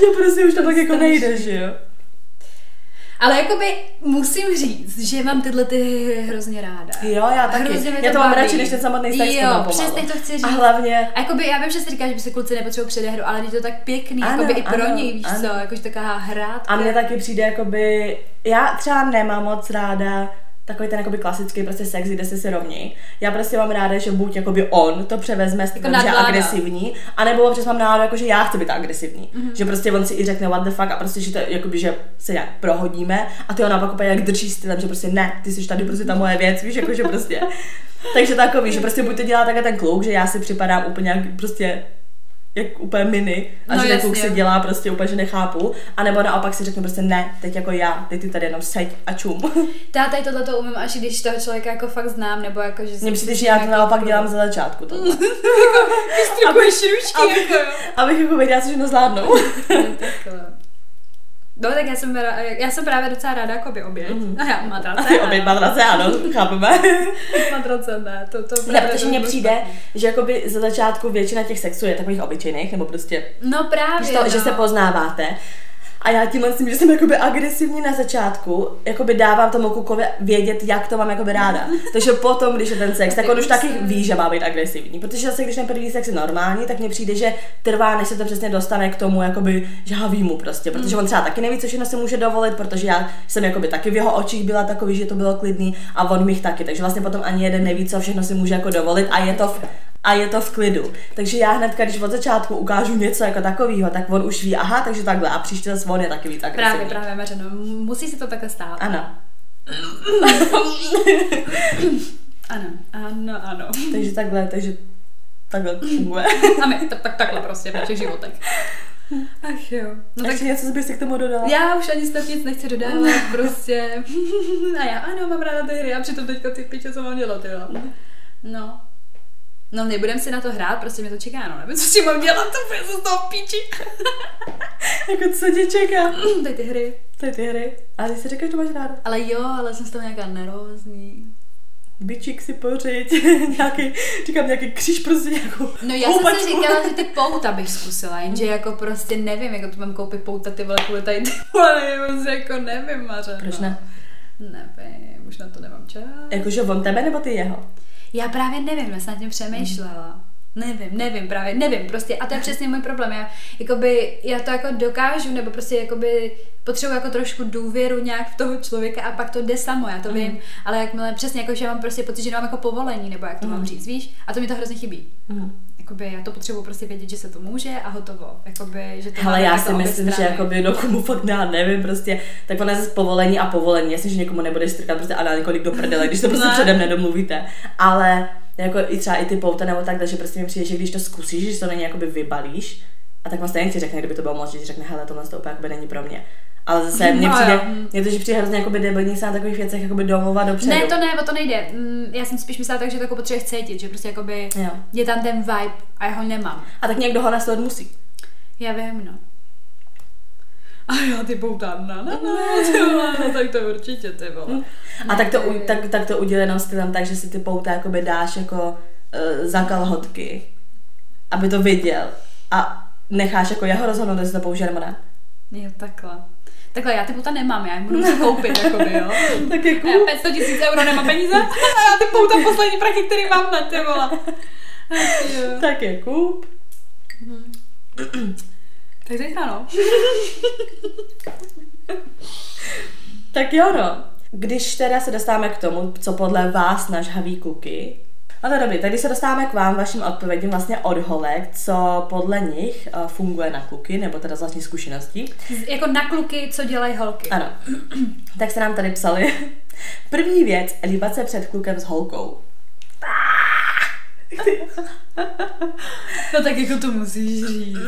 B: že prostě už to pak jako nejde, že jo.
A: Ale jakoby musím říct, že mám tyhle ty hry hrozně ráda.
B: Jo, já taky.
A: Hrozně
B: já to mám radši, než ten samotný sex
A: Jo, přesně to chci říct.
B: A hlavně,
A: A jakoby, já vím, že si říká, že by se kluci nepotřebují předehru, ale je to tak pěkný,
B: Ano,
A: jakoby i pro
B: ano,
A: něj, víš
B: ano.
A: co, jakože taková hrátka.
B: A mně taky přijde jakoby, já třeba nemám moc ráda takový ten jakoby klasický prostě sex, kde se si rovní. Já prostě mám ráda, že buď jakoby on to převezme s tím, že je agresivní, anebo občas mám náladu, jako, že já chci být agresivní.
A: Mhm.
B: Mm-hmm. Že prostě on si i řekne what the fuck a prostě, že, to, jakoby, že se nějak prohodíme a ty ona pak úplně jak drží stylem, že prostě ne, ty jsi tady prostě ta moje věc, víš, jako že prostě. Takže takový, že prostě buď to dělá takhle ten kluk, že já si připadám úplně jak prostě jak úplně mini a
A: No
B: že ten kluk si dělá prostě úplně, že nechápu. A nebo naopak si řeknu prostě ne, teď jako já, teď ty tady jenom seď a čum. [laughs]
A: Já tady tohle to umím, až když toho člověka jako fakt znám, nebo jako, že
B: Mně přijde, že já to
A: jako
B: naopak dělám za začátku. [laughs] Tohle.
A: Vystřikuješ ručky,
B: abych-
A: jako jo.
B: Abych jako věděla, co všechno zvládnu. [laughs]
A: No tak já jsem, já jsem právě docela ráda jako by oběť.
B: Mhm.
A: A já matrace.
B: Oběť matrace, ano, chápeme. [laughs]
A: Matrace ne, to, to
B: Ne, protože
A: to
B: mně přijde, že jakoby za začátku většina těch sexů je takových obyčejných, nebo prostě,
A: No právě,
B: že, to,
A: no.
B: že se poznáváte. A já tím myslím, že jsem jakoby agresivní na začátku, jakoby dávám tomu klukovi vědět, jak to mám jakoby ráda. [laughs] Takže potom, když je ten sex, tak on už taky ví, že má být agresivní. Protože zase, když ten první sex je normální, tak mně přijde, že trvá, než se to přesně dostane k tomu, jakoby žhaví mu prostě. Protože on třeba taky neví, co všechno si může dovolit, protože já jsem jakoby taky v jeho očích byla takový, že to bylo klidný a on mých taky. Takže vlastně potom ani jeden neví, co všechno si může jako dovolit a je to v, a je to v klidu. Takže já hnedka, když od začátku ukážu něco jako takového, tak on už ví, aha, takže takhle a příště zase on je taky víc agresivní.
A: Právě, právě, Mařeno, musí si to takhle stát.
B: Ano. [laughs]
A: Ano, ano, ano.
B: Takže takhle, takže takhle funguje.
A: A my, tak, tak, takhle prostě v našich životech. Ach jo. No
B: No
A: tak
B: tak něco bys si k tomu dodala?
A: já už ani snad nic nechci dodávat, prostě. [laughs] A já ano, mám ráda ty hry a přitom teďka ty piče, co mám dělat, jo. No. No, nebudem si na to hrát, prostě mě to čeká, no, nevím, co si mám dělat, to bude z toho píči. [laughs]
B: jako co tě čeká?
A: Tady ty hry.
B: Je ty hry. A ty si říkáš, že máš ráda.
A: Ale jo, ale jsem z toho nějaká nervózní.
B: Bičík si pořiď, [laughs] nějaký, říkám nějaký kříž prostě nějakou
A: No já jsem si říkala, že ty pouta bych zkusila, jenže jako prostě nevím, jako to mám koupit pouta ty vole kvůli tady ty vole, prostě jako nevím, Maře.
B: Proč
A: no.
B: ne?
A: Nevím, už na to nemám čas.
B: Jakože on tebe nebo ty jeho?
A: Já právě nevím, já jsem nad tím přemýšlela. Nevím, nevím, právě nevím, prostě a to je přesně můj problém, já, jakoby, já to jako dokážu, nebo prostě jakoby potřebuji jako trošku důvěru nějak v toho člověka a pak to jde samo, já to vím, ale jakmile přesně jako, že mám prostě pocit, že nemám jako povolení, nebo jak to mám říct, víš, a to mi to hrozně chybí.
B: Mhm.
A: Jakoby já to potřebuji prostě vědět, že se to může a hotovo. Jakoby, že to
B: Hele, já
A: jako
B: si myslím, že jakoby, no komu fakt já nevím, prostě, tak ona je zase povolení a povolení. Jasně, že někomu nebudeš strkat prostě a dát několik do prdele, když to prostě
A: Ne.
B: předem nedomluvíte. Ale jako i třeba i ty pouta nebo tak, takže prostě mi přijde, že když to zkusíš, že to není jakoby vybalíš, a tak vlastně jen ti řekne, kdyby to bylo moc, že řekne, hele, tohle to úplně jakoby není pro mě. Ale zase mně
A: No
B: přijde, mně to, že přijde hrozně jakoby debilní se na takových věcech jakoby domluvat dopředu.
A: Ne, to ne, o to nejde. Mm, Já jsem spíš myslela tak, že to jako potřebuje cítit, že prostě jakoby
B: Jo.
A: je tam ten vibe a já ho nemám.
B: A tak někdo ho nasledovat musí.
A: Já vím, no. A já ty poutám, na, na, na, no, tak to určitě, ty vole.
B: A tak to, tak, tak to udělej jenom stylem tak, že si ty pouta jakoby dáš jako uh, za kalhotky, aby to viděl a necháš jako jeho rozhodnout, jestli to použije nebo ne.
A: Jo, takhle. Takhle, já ty pouta nemám, já je budu muset koupit, jakoby, jo. [laughs]
B: Tak jako...
A: Já 500 tisíc euro nemám peníze [laughs] a já ty pouta poslední prachy, který mám na ty vole. [laughs]
B: Tak je kup. [clears throat]
A: Tak zítra, no.
B: Tak jo no. Když teda se dostáváme k tomu, co podle vás nažhaví kluky, No to dobrý, tak když se dostáváme k vám, vašim odpovědím vlastně od holek, co podle nich uh, funguje na kluky, nebo teda z vlastní zkušeností.
A: Jako na kluky, co dělají holky.
B: Ano, [clears throat] tak se nám tady psali. [laughs] První věc, líbat se před klukem s holkou. [laughs]
A: No tak jako to musíš říct.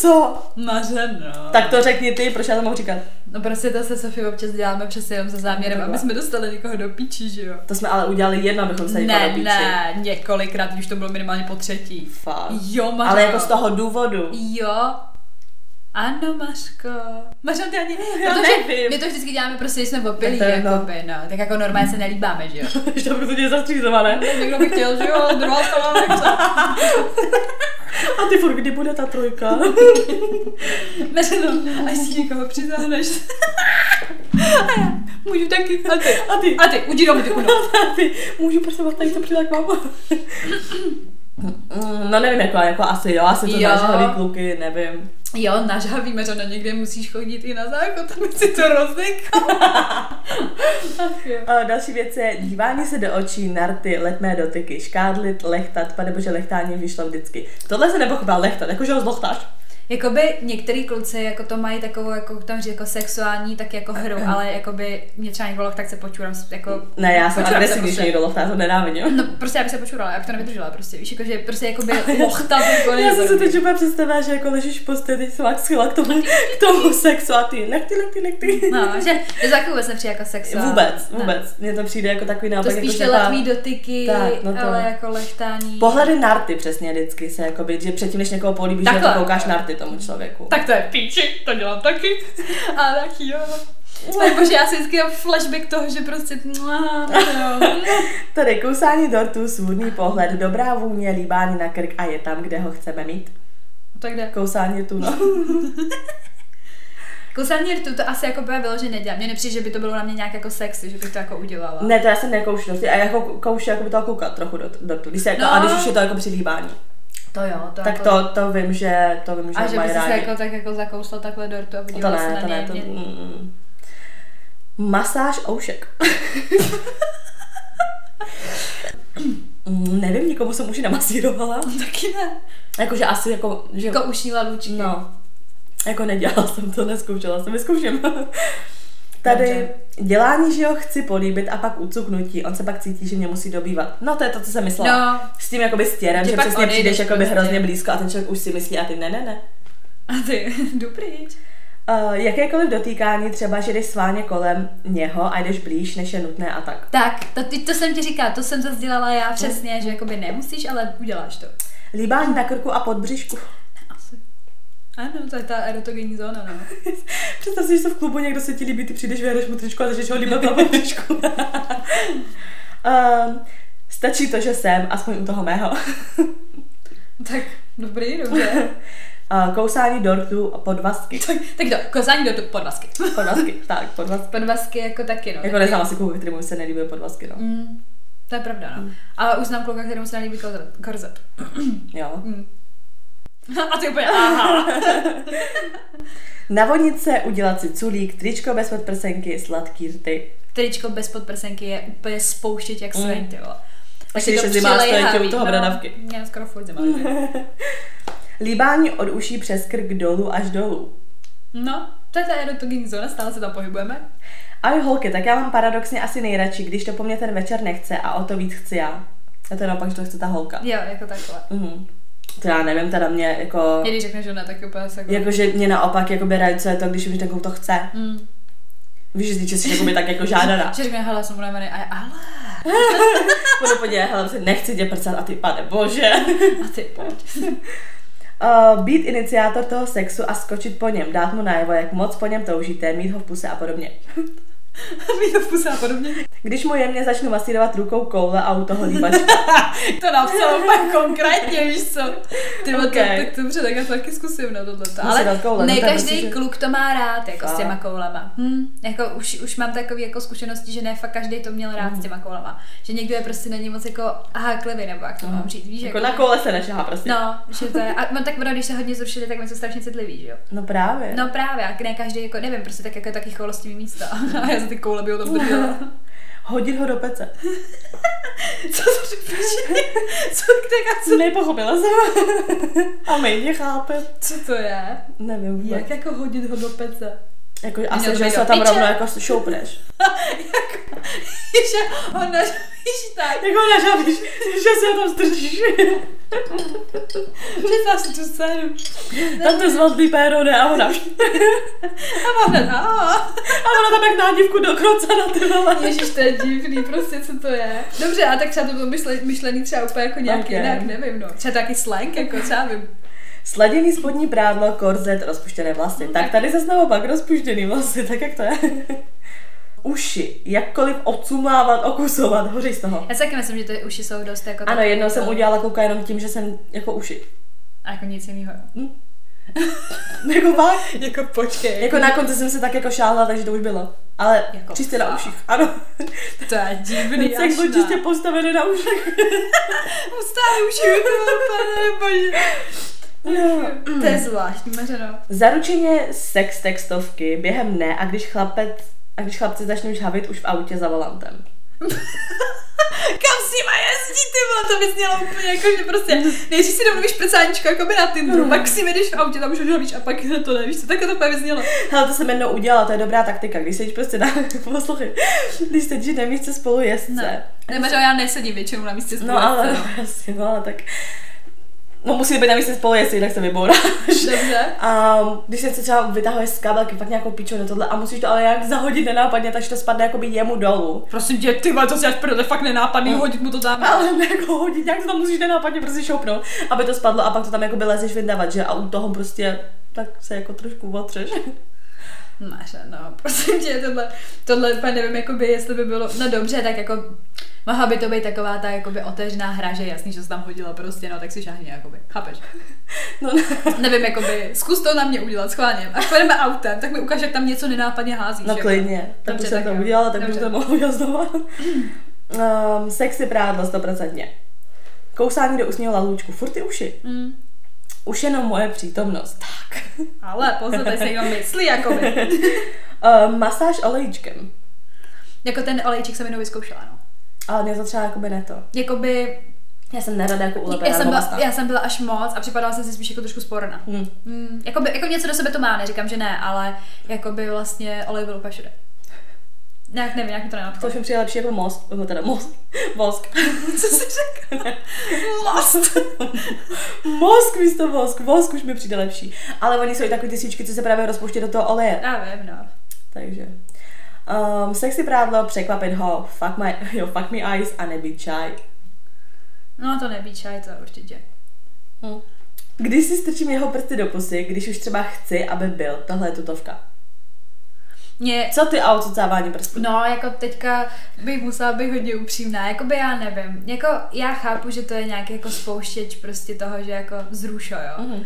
B: Co?
A: Mařeno.
B: Tak to řekni ty, proč já to mohu říkat?
A: No prostě to se Sofie občas děláme přesně jenom za záměrem, aby jsme dostali někoho do píči, že jo?
B: To jsme ale udělali jedno, abychom se
A: Ne,
B: do píči.
A: ne, několikrát, už to bylo minimálně po třetí.
B: Fakt.
A: Jo, Mařo.
B: Ale jako z toho důvodu.
A: Jo. Ano, Mařko. Mařo, ty ani...
B: Já
A: Protože
B: nevím.
A: my to vždycky děláme prostě, když jsme opilí,
B: Tak to je, no.
A: jakoby, no. Tak jako normálně se nelíbáme, že jo? [laughs]
B: Že to prostě je zastřízované.
A: Někdo by chtěl, že jo, druhá strana. [laughs]
B: A ty furt, kdy bude ta trojka? [laughs]
A: Mařo, no, až si někoho přizáhneš. A já, můžu taky. A ty.
B: A ty?
A: A ty, udí do ty.
B: A ty, můžu prosím vás tady to přidat k vám? No nevím, jako, jako asi jo, asi to
A: Jo.
B: nažhaví kluky, nevím.
A: Jo, nažhaví, Mařo, no někde musíš chodit i na záchod, [laughs] aby si to rozdekal. [laughs]
B: Další věc je dívání se do očí, narty, letmé dotyky, škádlit, lechtat, panebože lechtání vyšlo vždycky. Tohle se nepochopila lechtat, jakože ho zlochtáš.
A: Jakoby některý kluci jako to mají takovou, jako tam říct, jako sexuální, tak jako hru, ale jakoby mě třeba někdo tak se počurám, jako...
B: Ne, já jsem
A: se
B: agresivní, když
A: prostě.
B: někdo lochtá, to nenávidím.
A: No prostě já bych se počurala, já bych to nevydržela prostě, víš, jako že prostě jakoby [laughs] lochtat jako
B: Já jsem si
A: nejde.
B: teď úplně představila, že jako ležíš v posteli, se máš schýla k tomu, k tomu sexu a ty nechty, nechty, nechty.
A: No, že to taky vůbec nepřijde jako sexuální.
B: Vůbec,
A: Ne.
B: vůbec. Mně to přijde jako takový
A: To
B: naopak.
A: spíš
B: jako
A: letmý dotyky,
B: Tak, no to-
A: ale jako lechtání.
B: Pohledy narty přesně vždycky se jakoby, že předtím, než někoho políbíš, to koukáš narty tomu člověku.
A: Tak to je píči, to dělám taky. A taky jo. Jakože já si vždycky mám flashback toho, že prostě... mua, jo.
B: Tady kousání dortu, svůdný pohled, dobrá vůně, líbání na krk a je tam, kde ho chceme mít.
A: Tak jde.
B: Kousání tu, no. [laughs]
A: Kousání rtu to asi jako by vyloženě nedělám. Mně nepřijde, že by to bylo na mě nějak jako sexy, že bych to jako udělala.
B: Ne, to já jsem nekoušu a jako koušu jako by toho koukat trochu do dortu. Když se jako,
A: No.
B: A když už je to jako při líbání.
A: To jo, to
B: Tak
A: jako...
B: to, to vím, že to vím, že
A: A že by si se jako tak jako zakousla takhle dortu a
B: To
A: podívala se
B: ne,
A: na
B: to ne, to
A: Mě-
B: mm, mm. Masáž oušek. Mm, [laughs] Nevím, nikomu jsem uši namasírovala.
A: Taky ne.
B: Jakože asi jako, že...
A: Jako uší lalučky.
B: No, jako nedělala jsem to, neskoušela jsem, vyzkouším. Tady
A: Dobře.
B: dělání, že ho chci políbit a pak ucuknutí, on se pak cítí, že mě musí dobývat. No to je to, co jsem myslela.
A: No.
B: S tím jakoby stěrem,
A: Že
B: že, přesně přijdeš jakoby
A: prostě.
B: hrozně blízko a ten člověk už si myslí a ty ne, ne, ne.
A: A ty, [laughs] jdu pryč.
B: Uh, jakékoliv dotýkání, třeba, že jdeš sváně kolem něho a jdeš blíž, než je nutné a tak.
A: Tak, to, ty- to jsem ti říkala, to jsem zase dělala já přesně, že jakoby nemusíš, ale uděláš to.
B: Líbání na krku a pod břišku.
A: Asi. Ano, to je ta erotogenní zóna, no. [laughs]
B: Představ si, že se v klubu někdo se ti líbí, ty přijdeš, vyhreš mu tričku a začneš ho líbat na tričku. um, [laughs] stačí to, že jsem, aspoň u toho mého. [laughs]
A: tak, dobrý, dobře.
B: Uh, kousání dortu a podvazky.
A: tak, tak do, kousání dortu, podvazky.
B: podvazky, tak, podvazky.
A: Podvazky jako taky, no.
B: Jako neznám asi klubu, kterému se nelíbí podvazky, no.
A: Mm, to je pravda, no. Mm. Ale už znám kluka, kterému se nelíbí korzet.
B: jo. [clears throat]
A: Mm. [laughs] A ty úplně, aha. [laughs]
B: Navodnit se, udělat si culík, tričko bez podprsenky, sladký rty.
A: Tričko bez podprsenky je úplně spouštět jak mm. ty jo.
B: Ještě když je zima, stojí u toho
A: no,
B: bradavky.
A: Já skoro furt zima. [laughs]
B: Líbání od uší přes krk dolů až dolů.
A: No, to je ta erotogenní zóna, stále se tam pohybujeme.
B: Ahoj holky, tak já mám paradoxně asi nejradši, když to po mně ten večer nechce a o to víc chci já. A to je naopak, že to chce ta holka.
A: Jo, jako takhle.
B: Mhm. To já nevím, teda mě jako...
A: Když řekneš, že ne, tak úplně se jako...
B: Jako, že mě naopak jako je to, když už ten to chce. Mm. Víš, že jsi jako by tak jako žádaná. [laughs]
A: že řekne, hele, jsem unavený, a ale... [laughs]
B: Budu podívat, hele, se nechci tě prcat a ty, pane bože.
A: a ty, pojď.
B: Uh, [laughs] být iniciátor toho sexu a skočit po něm, dát mu najevo, jak moc po něm toužíte, mít ho v puse a podobně.
A: Mít ho v puse a podobně.
B: Když mu jemně začnu masírovat rukou koule a u toho líbačka. [laughs]
A: to napsal úplně konkrétně, víš co. Ty okay. to, tak dobře, tak já to taky zkusím na tohle. Ale koule, ne no, každý že... kluk to má rád, jako a. s těma koulema. Hm, jako už, už mám takové jako zkušenosti, že ne fakt každý to měl rád mm. s těma koulema. Že někdo je prostě není moc jako háklivý, nebo jak to mm. mám říct, víš?
B: Jako, jako na koule se nešahá prostě.
A: No, že to je. A [laughs] no, tak když se hodně zrušili, tak my jsou strašně citlivý, že jo?
B: No právě.
A: No právě, a ne každý, jako nevím, prostě tak jako taky choulostivý místo. [laughs] ty koule by ho tam držela. [laughs]
B: Hodit ho do pece. [laughs]
A: co to říkáš? [laughs] co tak co?
B: Nepochopila jsem. A méně chápe.
A: Co to je?
B: Nevím.
A: Jak jako hodit ho do pece?
B: Jako, asi, že se tam piče? rovno jako šoupneš.
A: jako, že ho nažavíš tak.
B: Jako nažavíš, že se tam zdržíš. [laughs]
A: Představ si tu scénu.
B: Tam to zvadlý péro ne a ona. [laughs]
A: a ona a,
B: a ona tam jak nádivku do na ty vole.
A: Ježíš, to je divný, prostě co to je. Dobře, a tak třeba to bylo myšlený třeba úplně jako nějak okay. jinak, nevím, no. Třeba taky slang, jako třeba vím.
B: Sladěný spodní prádlo, korzet, rozpuštěné vlasy. No, tak tady zase naopak rozpuštěný vlasy, tak jak to je? [laughs] uši, jakkoliv odsumávat, okusovat, hoří z toho.
A: Já si taky myslím, že ty uši jsou dost jako...
B: Ano, jednou jsem udělala kouka jenom tím, že jsem jako uši.
A: A jako nic jiného. Hm? [laughs]
B: jako fakt?
A: jako počkej.
B: Jako na konci jsem se tak jako šáhla, takže to už bylo. Ale jako čistě na uších, ano.
A: To je divný [laughs]
B: Jak byl čistě postavený na uších.
A: Postavený uši, pane bože. No, to je zvláštní, Mařeno.
B: Zaručeně sex textovky během dne a když chlapec a když chlapci začnou žhavit už v autě za volantem. [laughs]
A: Kam s nima jezdí, ty vole, to bys měla úplně jako, že prostě, nejdřív si domluvíš pecáníčko jako by na Tinderu, pak si jdeš v autě, tam už žhavíš a pak to nevíš, co tak to úplně znělo.
B: Ale to jsem jednou udělala, to je dobrá taktika, když sedíš prostě na, [laughs] poslouchej, když sedíš na místě spolu jezdce.
A: Ne, ne, já nesedím většinou na místě spolu
B: No ale, jasně, [laughs] no ale tak No musí být na místě spolu, jestli jinak se vybouráš. [laughs]
A: Dobře.
B: A když se třeba vytahuješ z kabelky, fakt nějakou piču na tohle a musíš to ale jak zahodit nenápadně, takže to spadne jako by jemu dolů.
A: Prosím tě, ty to si až protože fakt nenápadný, no. hodit mu to tam.
B: Ale [laughs] ne jako hodit, jak to tam musíš nenápadně prostě šoupnout, aby to spadlo a pak to tam jako by lezeš vydávat, že a u toho prostě tak se jako trošku otřeš.
A: Máš, no, prosím tě, tohle, tohle nevím, jakoby, jestli by bylo, no dobře, tak jako Mohla by to být taková ta jakoby otevřená hra, že jasný, že se tam hodila prostě, no tak si šáhni, jakoby, chápeš? [laughs] No, ne. Nevím, jakoby, zkus to na mě udělat, schválně. Až pojedeme autem, tak mi ukáž, jak tam něco nenápadně házíš.
B: No jako. klidně, tak Dobře, už jsem to udělala, tak už to mohla udělat znovu. um, sexy prádlo, stoprocentně. Kousání do ústního lalůčku, furt ty uši. Mm. Už jenom moje přítomnost. Tak.
A: Ale pozor, tady se jenom myslí, jakoby.
B: um, [laughs] masáž olejčkem.
A: Jako ten olejček jsem jenom vyzkoušela, no.
B: Ale mě to třeba jakoby ne to.
A: Jakoby
B: já jsem nerada jako ulepená
A: já jsem, byla, já jsem byla až moc a připadala jsem si spíš jako trošku sporná. Hmm. Mm, jakoby, jako něco do sebe to má, neříkám, že ne, ale jakoby vlastně olej byl úplně všude. Nějak nevím, jak to nenapsal.
B: To už mi přijde lepší jako most, no teda most, [laughs] vosk. [laughs]
A: Co jsi řekl? most. [laughs]
B: Mosk místo vosk, vosk už mi přijde lepší. Ale oni jsou i takové ty svíčky, co se právě rozpouští do toho oleje.
A: Já vím, no.
B: Takže. Um, sexy prádlo, překvapit ho, fuck, my, [laughs] jo, fuck me eyes a nebýt čaj.
A: No to nebýt čaj, to určitě. Hm.
B: Když si strčím jeho prsty do pusy, když už třeba chci, aby byl, tohle je tutovka.
A: Mě,
B: Co ty a odsucávání prstů?
A: No, jako teďka bych musela být hodně upřímná, jako by já nevím, jako já chápu, že to je nějaký jako spouštěč prostě toho, že jako zrušo, jo.
B: Mhm.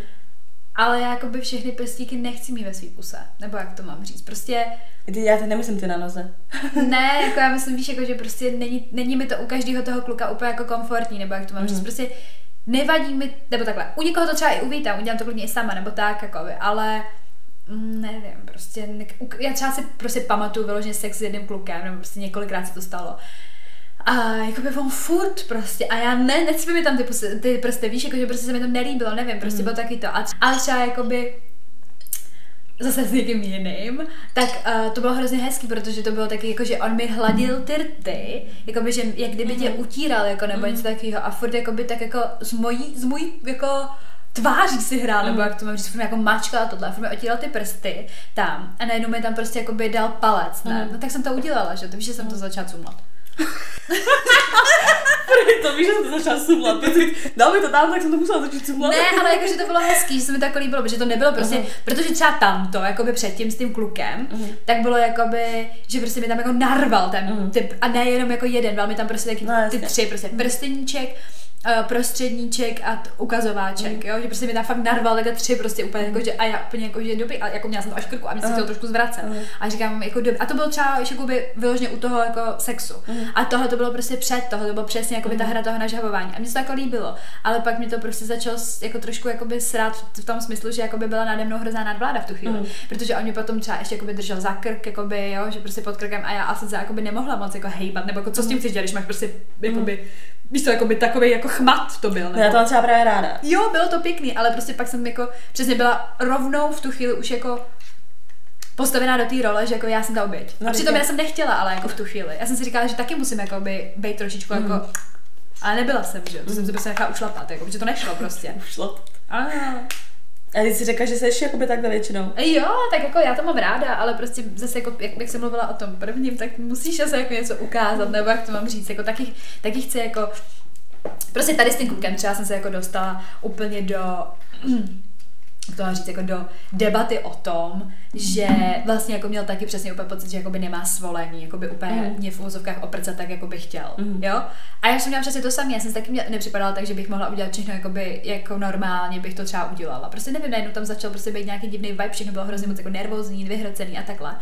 A: Ale já jako by všechny prstíky nechci mít ve svý puse, nebo jak to mám říct, prostě
B: Ty, já teď nemyslím ty na noze. [laughs]
A: ne, jako já myslím, víš, jako že prostě není, není mi to u každého toho kluka úplně jako komfortní, nebo jak to mám
B: Mhm.
A: říct, prostě nevadí mi, nebo takhle, u někoho to třeba i uvítám, udělám to klidně i sama, nebo tak, jako by, ale mm, nevím, prostě, ne, já třeba si prostě pamatuju vyloženě sex s jedním klukem, nebo prostě několikrát se to stalo. A jako by on furt prostě, a já ne, necpe mi tam ty, pusy, ty prsty, víš, jako že prostě se mi to nelíbilo, nevím, prostě bylo taky to. A, ale třeba jakoby, zase s někým jiným, tak uh, to bylo hrozně hezký, protože to bylo taky jako, že on mi hladil ty rty, jako by, že jak kdyby tě utíral, jako nebo něco takového a furt jako by tak jako z mojí, z mojí jako tváří si hrál, nebo jak to mám říct, jako mačkal a tohle, furt mi otíral ty prsty tam. A najednou mi tam prostě jako by dal palec, ne? No tak jsem to udělala, že to víš, že jsem to začala cumlat.
B: To víš, že jsem to začala sumlat. Dal mi to tam, tak jsem to musela začít sumlat.
A: Ne, ale jakože to bylo hezký, že se mi to jako líbilo, protože to nebylo prostě,
B: Aha.
A: protože třeba tamto, jakoby předtím s tím klukem, tak bylo jakoby, že prostě mi tam jako narval ten typ, a ne jenom jako jeden, dal mi tam prostě taky
B: No,
A: ty tři, prostě prsteníček, prostředníček a t- ukazováček, jo, že prostě mi tam fakt narval takhle tři prostě úplně jako, že a já úplně jako, že dobrý, a jako měla jsem to až krku a mě se
B: Aha.
A: chtělo trošku zvracet.
B: Aha.
A: A říkám, jako dobrý. A to bylo třeba ještě jakoby vyloženě u toho jako sexu. A tohle to bylo prostě před toho, to bylo přesně jako by ta hra toho nažhavování. A mně se to jako líbilo. Ale pak mi to prostě začalo jako trošku jakoby srát v- tom smyslu, že jakoby byla nade mnou hrozná nadvláda v tu chvíli.
B: Mhm.
A: Protože on mě potom třeba ještě jakoby držel za krk, jakoby, jo, že prostě pod krkem a já asi se jakoby nemohla moc jako hejbat, nebo jako co s tím chceš dělat, když máš prostě jakoby, víš to, jakoby takový jako chmat to byl.
B: No, já to třeba právě ráda.
A: Jo, bylo to pěkný, ale prostě pak jsem jako přesně byla rovnou v tu chvíli už jako postavená do té role, že jako já jsem ta oběť.
B: No,
A: a přitom
B: já-
A: jsem nechtěla, ale jako v tu chvíli. Já jsem si říkala, že taky musím jako by být trošičku
B: Mhm.
A: jako ale nebyla jsem, že to jsem si prostě nechala ušlapat, jako, protože to nešlo prostě. [laughs]
B: Ušlo.
A: Ano.
B: A ty si řekla, že jsi jakoby takhle většinou.
A: Jo, tak jako já to mám ráda, ale prostě zase jako, jak, jak jsem mluvila o tom prvním, tak musíš zase jako něco ukázat, nebo jak to mám říct, jako taky, taky chci jako, prostě tady s tím klukem třeba jsem se jako dostala úplně do, to mám říct, jako do debaty o tom, že vlastně jako měl taky přesně úplně pocit, že jakoby nemá svolení, jakoby úplně
B: Mhm.
A: mě v úzovkách oprcat tak, jako by chtěl,
B: Mhm.
A: jo? A já jsem měla přesně to samé, já jsem taky měla, nepřipadala tak, že bych mohla udělat všechno jakoby, jako normálně bych to třeba udělala. Prostě nevím, najednou tam začal prostě být nějaký divný vibe, všechno bylo hrozně moc jako nervózní, vyhrocený a takhle.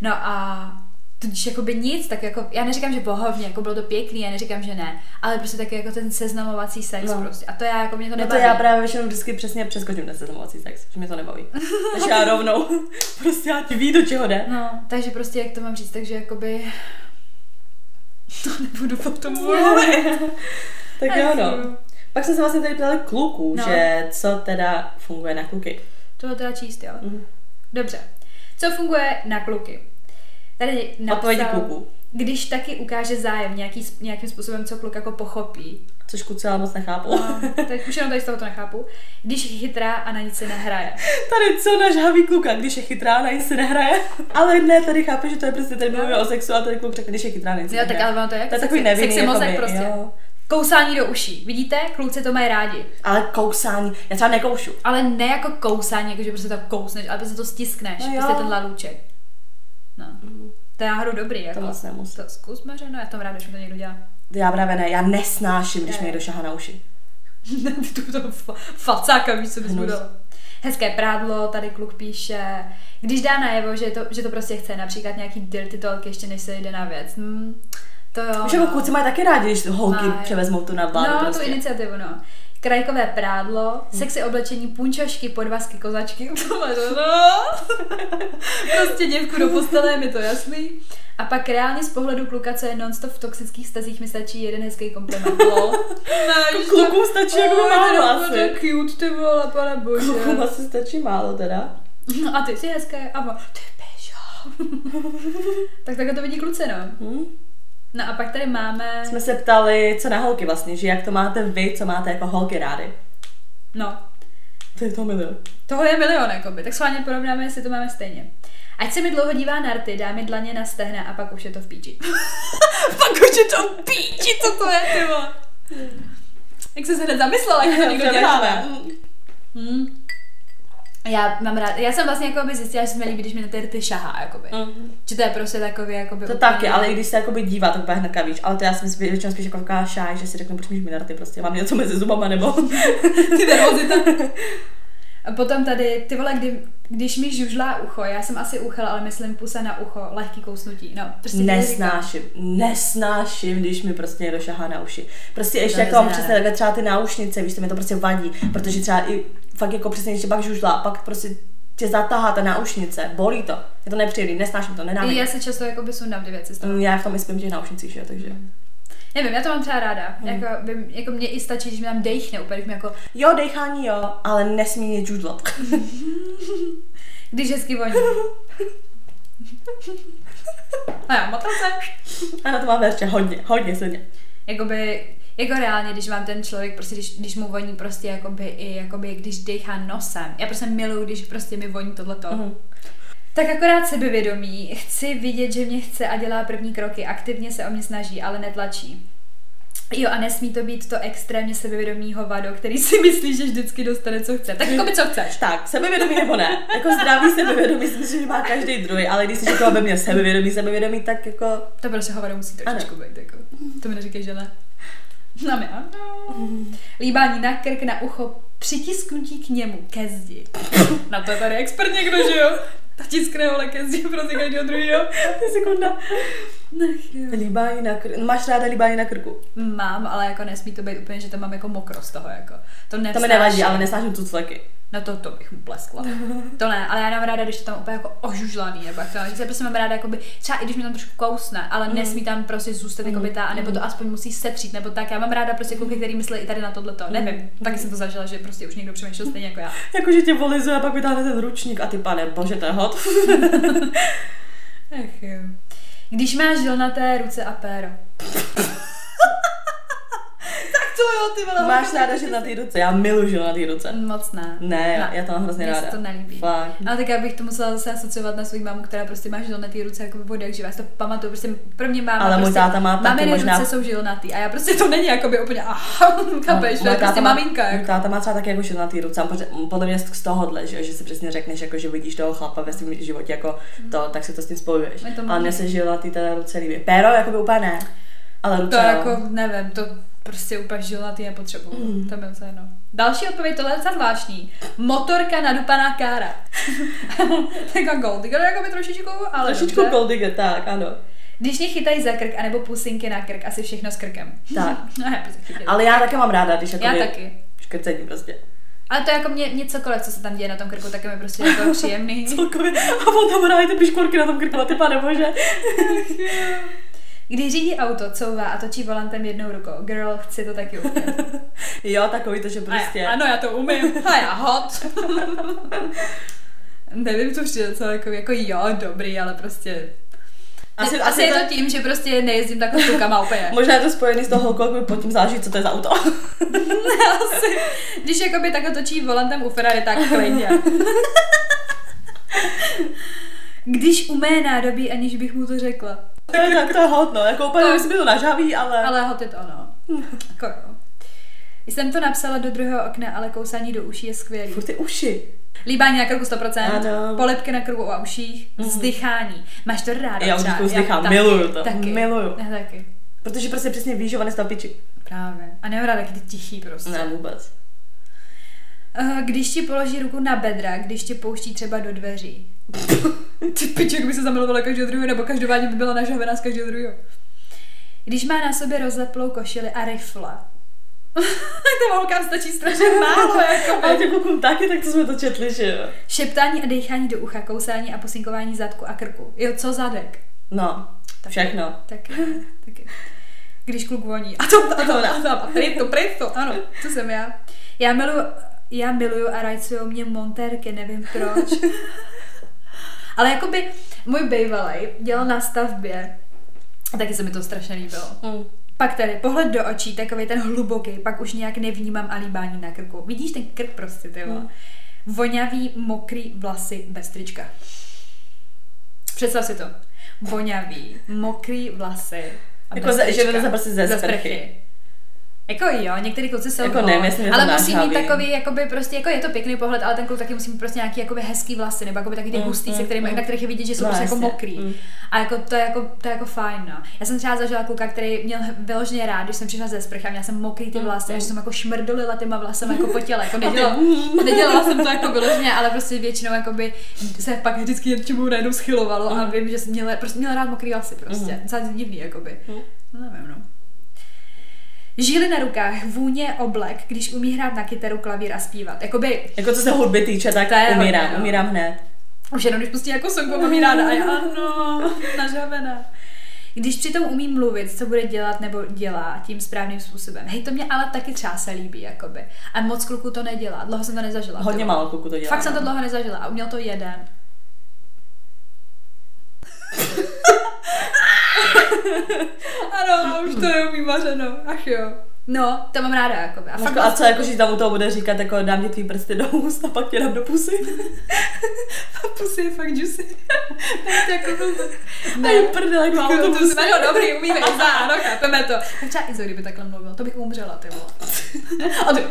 A: No a tudíž jakoby nic, tak jako, já neříkám, že bohovně, jako bylo to pěkný, já neříkám, že ne, ale prostě taky jako ten seznamovací sex
B: No.
A: prostě. A to já jako mě to
B: No to
A: nebaví.
B: já právě většinou vždycky přesně přeskočím ten seznamovací sex, že mě to nebaví. [laughs] Takže já rovnou, [laughs] prostě já ti ví, do čeho jde.
A: No, takže prostě, jak to mám říct, takže jakoby... [laughs] To nebudu potom mluvit.
B: tak jo, no. Pak jsme se vlastně tady ptali kluků,
A: No.
B: že co teda funguje na kluky.
A: To teda číst, jo?
B: Mhm.
A: Dobře. Co funguje na kluky? Tady napsal, když taky ukáže zájem nějaký, nějakým způsobem, co kluk jako pochopí.
B: Což kluci ale moc nechápu.
A: No, teď už jenom tady z toho to nechápu. Když je chytrá a na nic se nehraje. [laughs]
B: Tady co náš haví kluka, když je chytrá, na nic se nehraje. Ale ne, tady chápe, že to je prostě, tady mluvíme o sexu a tady kluk řekne, když je chytrá, na nic se
A: Jo, tak ale ono to je,
B: To je takový nevinný,
A: sexy mozek
B: jakoby,
A: prostě.
B: jo.
A: Kousání do uší. Vidíte? Kluci to mají rádi.
B: Ale kousání, já třeba nekoušu.
A: Ale ne jako kousání, jako že prostě to kousneš, ale prostě to stiskneš.
B: No jo.
A: prostě ten lalůček. No. To je náhodou dobrý, jako.
B: To moc nemusím.
A: To zkusme, že no, já to mám ráda, když mi to někdo dělá.
B: Já právě ne, já nesnáším, když mi někdo šahá na uši. [laughs]
A: Ty tu to fa- facáka, víš, co bys. Hezké prádlo, tady kluk píše, když dá najevo, že to, že to prostě chce, například nějaký dirty talk, ještě než se jde na věc. Hm, to jo.
B: Už jako kluci mají taky rádi, když holky
A: Mají.
B: převezmou tu nadvládu
A: No,
B: prostě.
A: tu iniciativu, no. Krajkové prádlo, sexy oblečení, punčošky, podvazky, kozačky, [laughs] to no. [laughs] prostě děvku do postele, mi to jasný. A pak reálně z pohledu kluka, co je non-stop v toxických stazích, mi stačí jeden hezký kompliment. [laughs] Lol. Ne,
B: Klukům stačí jako málo
A: to
B: asi.
A: je cute, ty vole, pane bože.
B: Klukům asi stačí málo teda.
A: No a ty jsi hezké. A ty běžo. tak takhle to vidí kluci, no.
B: Hm?
A: No a pak tady máme...
B: Jsme se ptali, co na holky vlastně, že jak to máte vy, co máte jako holky rády.
A: No,
B: To je to milion.
A: toho je milion, jakoby. Tak schválně porovnáme, jestli to máme stejně. Ať se mi dlouho dívá na rty, dá mi dlaně na stehna a pak už je to v píči. [laughs] pak už je to v píči, co to je, ty vole. Jak se hned zamyslela, jak to někdo [laughs] dělá, ne? Já mám rád, já jsem vlastně jako by zjistila, že se mi líbí, když mi na ty rty šahá, jakoby.
B: Mhm.
A: Že to je prostě takový, jakoby
B: To
A: úplně-
B: taky, ale i když se jakoby dívá, tak úplně hnedka víš. Ale to já jsem spíš, většinou spíš jako šáj, že si řeknu, proč mi minarty, prostě mám něco mezi zubama, nebo... [laughs]
A: ty nervozita. [laughs] A potom tady, ty vole, kdy, když mi žužlá ucho, já jsem asi uchel, ale myslím pusa na ucho, lehký kousnutí. No, prostě.
B: Nesnáším, nesnáším, když mi prostě někdo šahá na uši. Prostě ještě
A: To
B: jako
A: neznáme.
B: přesně takhle třeba ty náušnice, víš, to mi to prostě vadí, protože třeba i fakt jako přesně, když pak žužlá, pak prostě tě zatahá ta náušnice, bolí to, je to nepříjemný, nesnáším to, nenávidím.
A: Já se často jakoby sundám ty věci z toho.
B: Mm, Já v tom i spím těch náušnicích, že jo, takže.
A: Nevím, já to mám třeba ráda.
B: Hmm.
A: Jako, by, jako mě i stačí, když mi tam dejchne úplně, mi jako,
B: Jo, dechání jo, ale nesmí mě žudlat. [laughs]
A: když hezky voní. A já motal se.
B: Ano, to má verče, hodně, hodně silně.
A: Jakoby, jako reálně, když vám ten člověk, prostě když, když mu voní prostě jakoby i, jakoby, když dechá nosem. Já prostě miluju, když prostě mi voní tohleto.
B: Mhm.
A: Tak akorát sebevědomí. Chci vidět, že mě chce a dělá první kroky. Aktivně se o mě snaží, ale netlačí. Jo, a nesmí to být to extrémně sebevědomý hovado, který si myslí, že vždycky dostane, co chce. Tak jako by co chceš.
B: Tak, sebevědomí nebo ne? Jako zdravý sebevědomí si myslím, že má každý druhý, ale když jsi jako ve mně sebevědomí, sebevědomí, tak jako...
A: To prostě hovado musí trošičku být. Jako. To mi neříkej, že ne. No mi ano. Líbání na krk, na ucho, přitisknutí k němu, ke zdi. Na to je tady expert někdo, že jo? Ta tiskne vole ke zdi prostě každého druhého.
B: To je sekunda.
A: Jo.
B: Líbání na krku. Máš ráda líbání na krku?
A: Mám, ale jako nesmí to být úplně, že to mám jako mokro z toho, jako. To
B: To
A: nevznáším.
B: mi nevadí, ale nesnáším cucleky.
A: No to, to bych mu pleskla. To ne, ale já mám ráda, když je tam úplně jako ožužlaný, nebo jak to, že se prostě mám ráda, jakoby, třeba i když mi tam trošku kousne, ale nesmí tam prostě zůstat mm. jakoby ta, nebo to aspoň musí setřít, nebo tak. Já mám ráda prostě kluky, který myslí i tady na tohleto. Nevím, taky jsem to zažila, že prostě už někdo přemýšlel stejně jako já. [laughs]
B: Jakože tě volizuje a pak vytáhne ten ručník a ty pane, bože, to je hot. [laughs]
A: Ach jo. Když máš žilnaté ruce a péro. [laughs] jo, ty vole.
B: Máš ráda, že na ty ruce. Já miluji, že na ty ruce.
A: Moc ne.
B: Ne, já, já to mám hrozně
A: Mně se
B: ráda.
A: to nelíbí.
B: Fakt.
A: Ale tak já bych to musela zase asociovat na svou mámu, která prostě má žilnatý ruce jako jak živá. Já si to pamatuju, prostě pro mě máma
B: Ale můj
A: prostě,
B: táta má taky možná-
A: ruce jsou žilnatý a já prostě to není jakoby úplně, aha, [laughs] je
B: Můj
A: prostě
B: táta má-
A: maminka.
B: můj
A: Jako.
B: táta má třeba taky jako že na ty ruce, podle mě z tohohle, že, že si přesně řekneš, jako, že vidíš toho chlapa ve svém životě jako to, tak si to s tím spojuješ. Ale mně se ty teda ruce líbí. Péro, jako by úplně ne. Ale ruce,
A: To jako, nevím, to prostě úplně žilnatý nepotřebuju.
B: Mm.
A: To mi docela jedno. Další odpověď, tohle je docela zvláštní. Motorka nadupaná kára. [laughs] Taková gold digger, jako by trošičku, ale
B: Trošičku
A: dobře.
B: gold digger, tak, ano.
A: Když mě chytají za krk, anebo pusinky na krk, asi všechno s krkem.
B: Tak. [laughs]
A: No, já prostě.
B: Ale já taky mám ráda, když jako
A: Já taky.
B: škrcení prostě.
A: Ale to jako mě, mě cokoliv, co se tam děje na tom krku, tak je mi prostě [laughs] jako příjemný.
B: Celkově. A on tam hraje ty piškorky na tom krku, a ty pane bože.
A: Když řídí auto, couvá a točí volantem jednou rukou. Girl, chci to taky umět. [laughs]
B: Jo, takový to, že prostě.
A: A ano, já to umím. [laughs] A já hot. [laughs] Nevím, co přijde, co jako, jako jo, dobrý, ale prostě... Asi, asi, asi je to tím, že prostě nejezdím takhle tukama úplně.
B: Možná je to spojený s toho holkou, jako pod tím záleží, co to je za auto.
A: asi. Když jakoby takhle točí volantem u Ferrari, tak klidně. Když umé nádobí, aniž bych mu to řekla.
B: Tak, tak to je hot, no. Jako úplně,
A: To-
B: jestli mi to nažaví, ale...
A: Ale hot je to ono. [laughs] Jako. Jsem to napsala do druhého okna, ale kousání do uší je skvělý.
B: Furt ty uši.
A: Líbání na krku 100%,
B: Ano.
A: polipky na krku a uších,
B: Mhm.
A: vzdychání. Máš to ráda?
B: Já už jako vzdychám,
A: taky,
B: miluju to,
A: Taky.
B: miluju.
A: Já taky.
B: Protože prostě přesně víš, že on je.
A: Právě. A nemám ráda ty tichý prostě.
B: Ne, vůbec.
A: Eh, Když ti položí ruku na bedra, když tě pouští třeba do dveří. Ty piči, jak by se zamilovala každého druhého, nebo každopádně by byla nažavená z každého druhého. Když má na sobě rozleplou košili a rifle. to holkám stačí strašně málo, jako
B: Ale těch klukům taky, tak to jsme to četli, že jo.
A: Šeptání a dechání do ucha, kousání a posinkování zadku a krku. Jo, co zadek?
B: No,
A: Taky.
B: všechno.
A: Taky, taky. Když kluk voní. A to, a to, a to, a prito, prito, ano, to jsem já. Já miluju, já miluju a rajcují mě montérky, nevím proč. [laughs] Ale jakoby můj bývalej dělal na stavbě a taky se mi to strašně líbilo.
B: Mm.
A: Pak tady pohled do očí, takový ten hluboký, pak už nějak nevnímám a líbání na krku. Vidíš ten krk prostě, ty.
B: Mm.
A: Voňavý, mokrý vlasy bez trička. Představ si to. Voňavý, mokrý vlasy. A
B: Jako ze- že vyleze prostě ze sprchy.
A: Jako jo, některý kluci jsou
B: Jako nevím, jestli
A: ale musí mít takový, jakoby prostě, jako je to pěkný pohled, ale ten kluk taky musí mít prostě nějaký jakoby hezký vlasy, nebo jakoby taky ty
B: Mm,
A: hustý, se
B: mm,
A: kterými,
B: mm.
A: na kterých je vidět, že jsou
B: No,
A: prostě jako
B: jasně,
A: mokrý.
B: mm.
A: A jako to je jako, to je jako fajn, no. Já jsem třeba zažila kluka, který měl vyloženě rád, když jsem přišla ze sprchy a měla jsem mokrý ty
B: Mm,
A: vlasy, a
B: mm.
A: že jsem jako šmrdolila těma vlasama jako po těle, jako [laughs] nedělala, [laughs] nedělala jsem to jako vyloženě, ale prostě většinou jakoby se pak vždycky něčemu najednou schylovalo a
B: Mm.
A: vím, že jsem měla, prostě měla rád mokrý vlasy prostě.
B: Mhm.
A: Docela divný, jakoby.
B: Mm.
A: No, nevím, no. Žíly na rukách, vůně oblek, když umí hrát na kytaru, klavír a zpívat. Jakoby
B: Jako co se hudby týče, tak
A: To je
B: umírám,
A: hodně, no.
B: umírám hned.
A: už jenom když pustí jako song, mám ráda a já ano, [laughs] nažavená. Když přitom umí mluvit, co bude dělat nebo dělá tím správným způsobem. Hej, to mě ale taky třeba se líbí, jakoby. A moc kluků to nedělá, dlouho jsem to nezažila.
B: Hodně málo kluku to dělá.
A: Fakt jsem to
B: no.
A: dlouho nezažila a uměl to jeden. [laughs] [laughs] ano, už to neumí mařeno, ach jo. No, to mám ráda, jakoby. A fakt
B: a co jako, že tam u toho bude říkat, jako dám ti tvý prsty do úst a pak tě dám do pusy. [laughs]
A: A pusy je fakt juicy. [laughs] to je jako
B: Ne. A je prdele, jak málo to
A: to
B: pusy.
A: no dobrý, umíme, Iza, no chápeme to. Tak třeba Izo, kdyby takhle mluvil, to bych umřela, ty vole. A ty...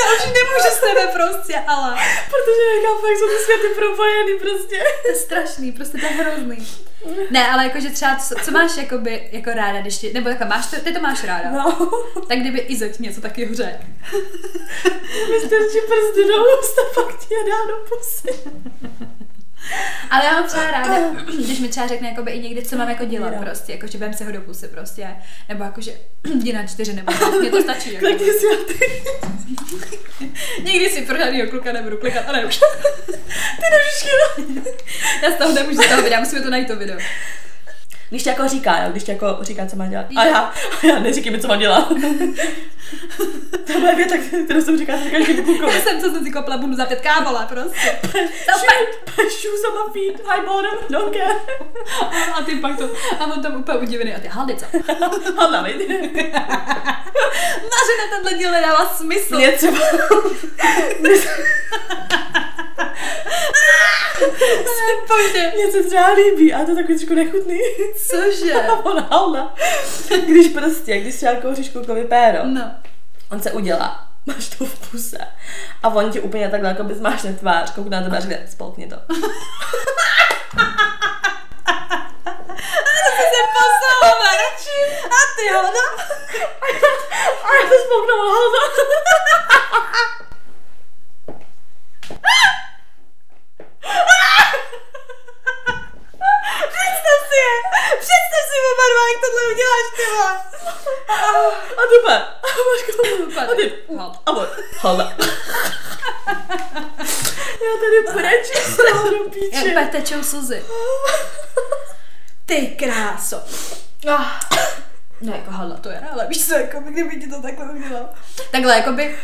A: Já už nemůžu s tebe prostě, ale
B: Protože nechápu, jak jsou ty světy propojený prostě.
A: to je strašný, prostě to je hrozný. Ne, ale jakože třeba, co, co máš jakoby, jako ráda, když ti, nebo takhle, máš to, ty to máš ráda.
B: No.
A: Tak kdyby Izo ti něco taky řekl.
B: Mi strčí prsty do úst a pak tě dá do pusy. [laughs]
A: Ale já mám třeba ráda, když mi třeba řekne jakoby i někdy, co mám jako dělat prostě, jakože vem si ho do pusy prostě, nebo jakože [clears throat] jdi na čtyři, nebo mně to stačí. Jako.
B: Klikni si. [laughs]
A: Nikdy si pro žádnýho kluka nebudu klikat, ale už. [laughs]
B: Ty nožičky.
A: Já z toho nemůžu z toho videa, musíme to najít to video.
B: Když tě jako říká, jo, když tě jako říká, co má dělat. A já, a [laughs] já neříkej mi, co mám dělat. [laughs] to je věta, kterou jsem říkala každému klukovi.
A: Já jsem co jsem si kopla bundu za pět kábola prostě.
B: Shoes on my feet, high bottom, don't care.
A: A ty pak to, a on tam úplně udivený a ty haldica.
B: Hala, viď?
A: Mařena tenhle díl nedává smysl.
B: Mě třeba... [laughs]
A: Bože.
B: Mně se třeba líbí, a to takový trošku nechutný.
A: Cože?
B: A [laughs] on halda. Když prostě, když třeba kouříš klukovi péro,
A: No.
B: on se udělá, máš to v puse a on ti úplně takhle jako by zmášne tvář, koukne na tebe a řekne, spolkni to. [laughs]
A: A ty ho, no.
B: A já to spolknu, halda. [laughs]
A: Představ si je. Představ si oba dva, jak tohle uděláš, ty vole. [laughs]
B: A dupe. A máš kouknu. A ty, a on, halda. Já tady brečím z toho do píče.
A: úplně tečou slzy. Ty kráso. Ah. No jako hala, to je, ale víš co, jako kdyby ti to takhle udělal. Takhle, jakoby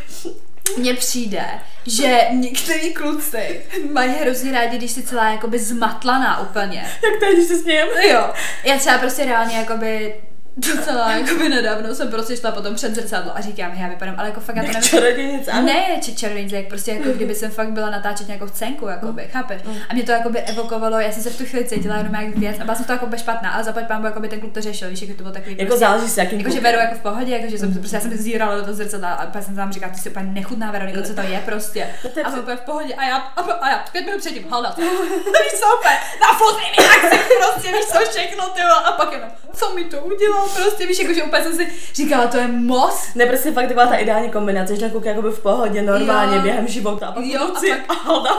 A: mně přijde, že některý kluci mají hrozně rádi, když jsi celá jakoby zmatlaná úplně.
B: Jak teď, když se smějem?
A: Jo, já třeba prostě reálně jakoby docela [laughs] jakoby nedávno jsem prostě šla potom před zrcadlo a říkám, já vypadám, ale jako fakt já to
B: Jak
A: nevím.
B: čarodějnice, ano.
A: Ne, či čarodějnice, jak prostě jako [laughs] kdyby jsem fakt byla natáčet nějakou scénku, jakoby, chápeš? A mě to jakoby evokovalo, já jsem se v tu chvíli cítila jenom jak věc a byla jsem to jako špatná, ale zaplať pán, jakoby ten kluk to řešil, víš, jako to bylo takový
B: Jako
A: prostě,
B: záleží s jakým
A: Jakože
B: klukem.
A: Veru jako v pohodě, jakože jsem, prostě já jsem zírala do toho zrcadla a pak jsem tam říkala, ty jsi úplně nechutná Veroniko, co to je prostě. [laughs] A jsem úplně v pohodě a já, a, a já, pět minut předtím, halda. víš úplně, na fotej mi akci, prostě, víš co, všechno, ty a pak jenom, co mi to udělal, prostě, víš, jakože úplně jsem si říkala, to je moc.
B: Ne, prostě fakt taková ta ideální kombinace, že ten kluk jakoby v pohodě, normálně,
A: Jo.
B: během života a pak
A: Jo, [laughs]
B: v noci
A: a
B: halda.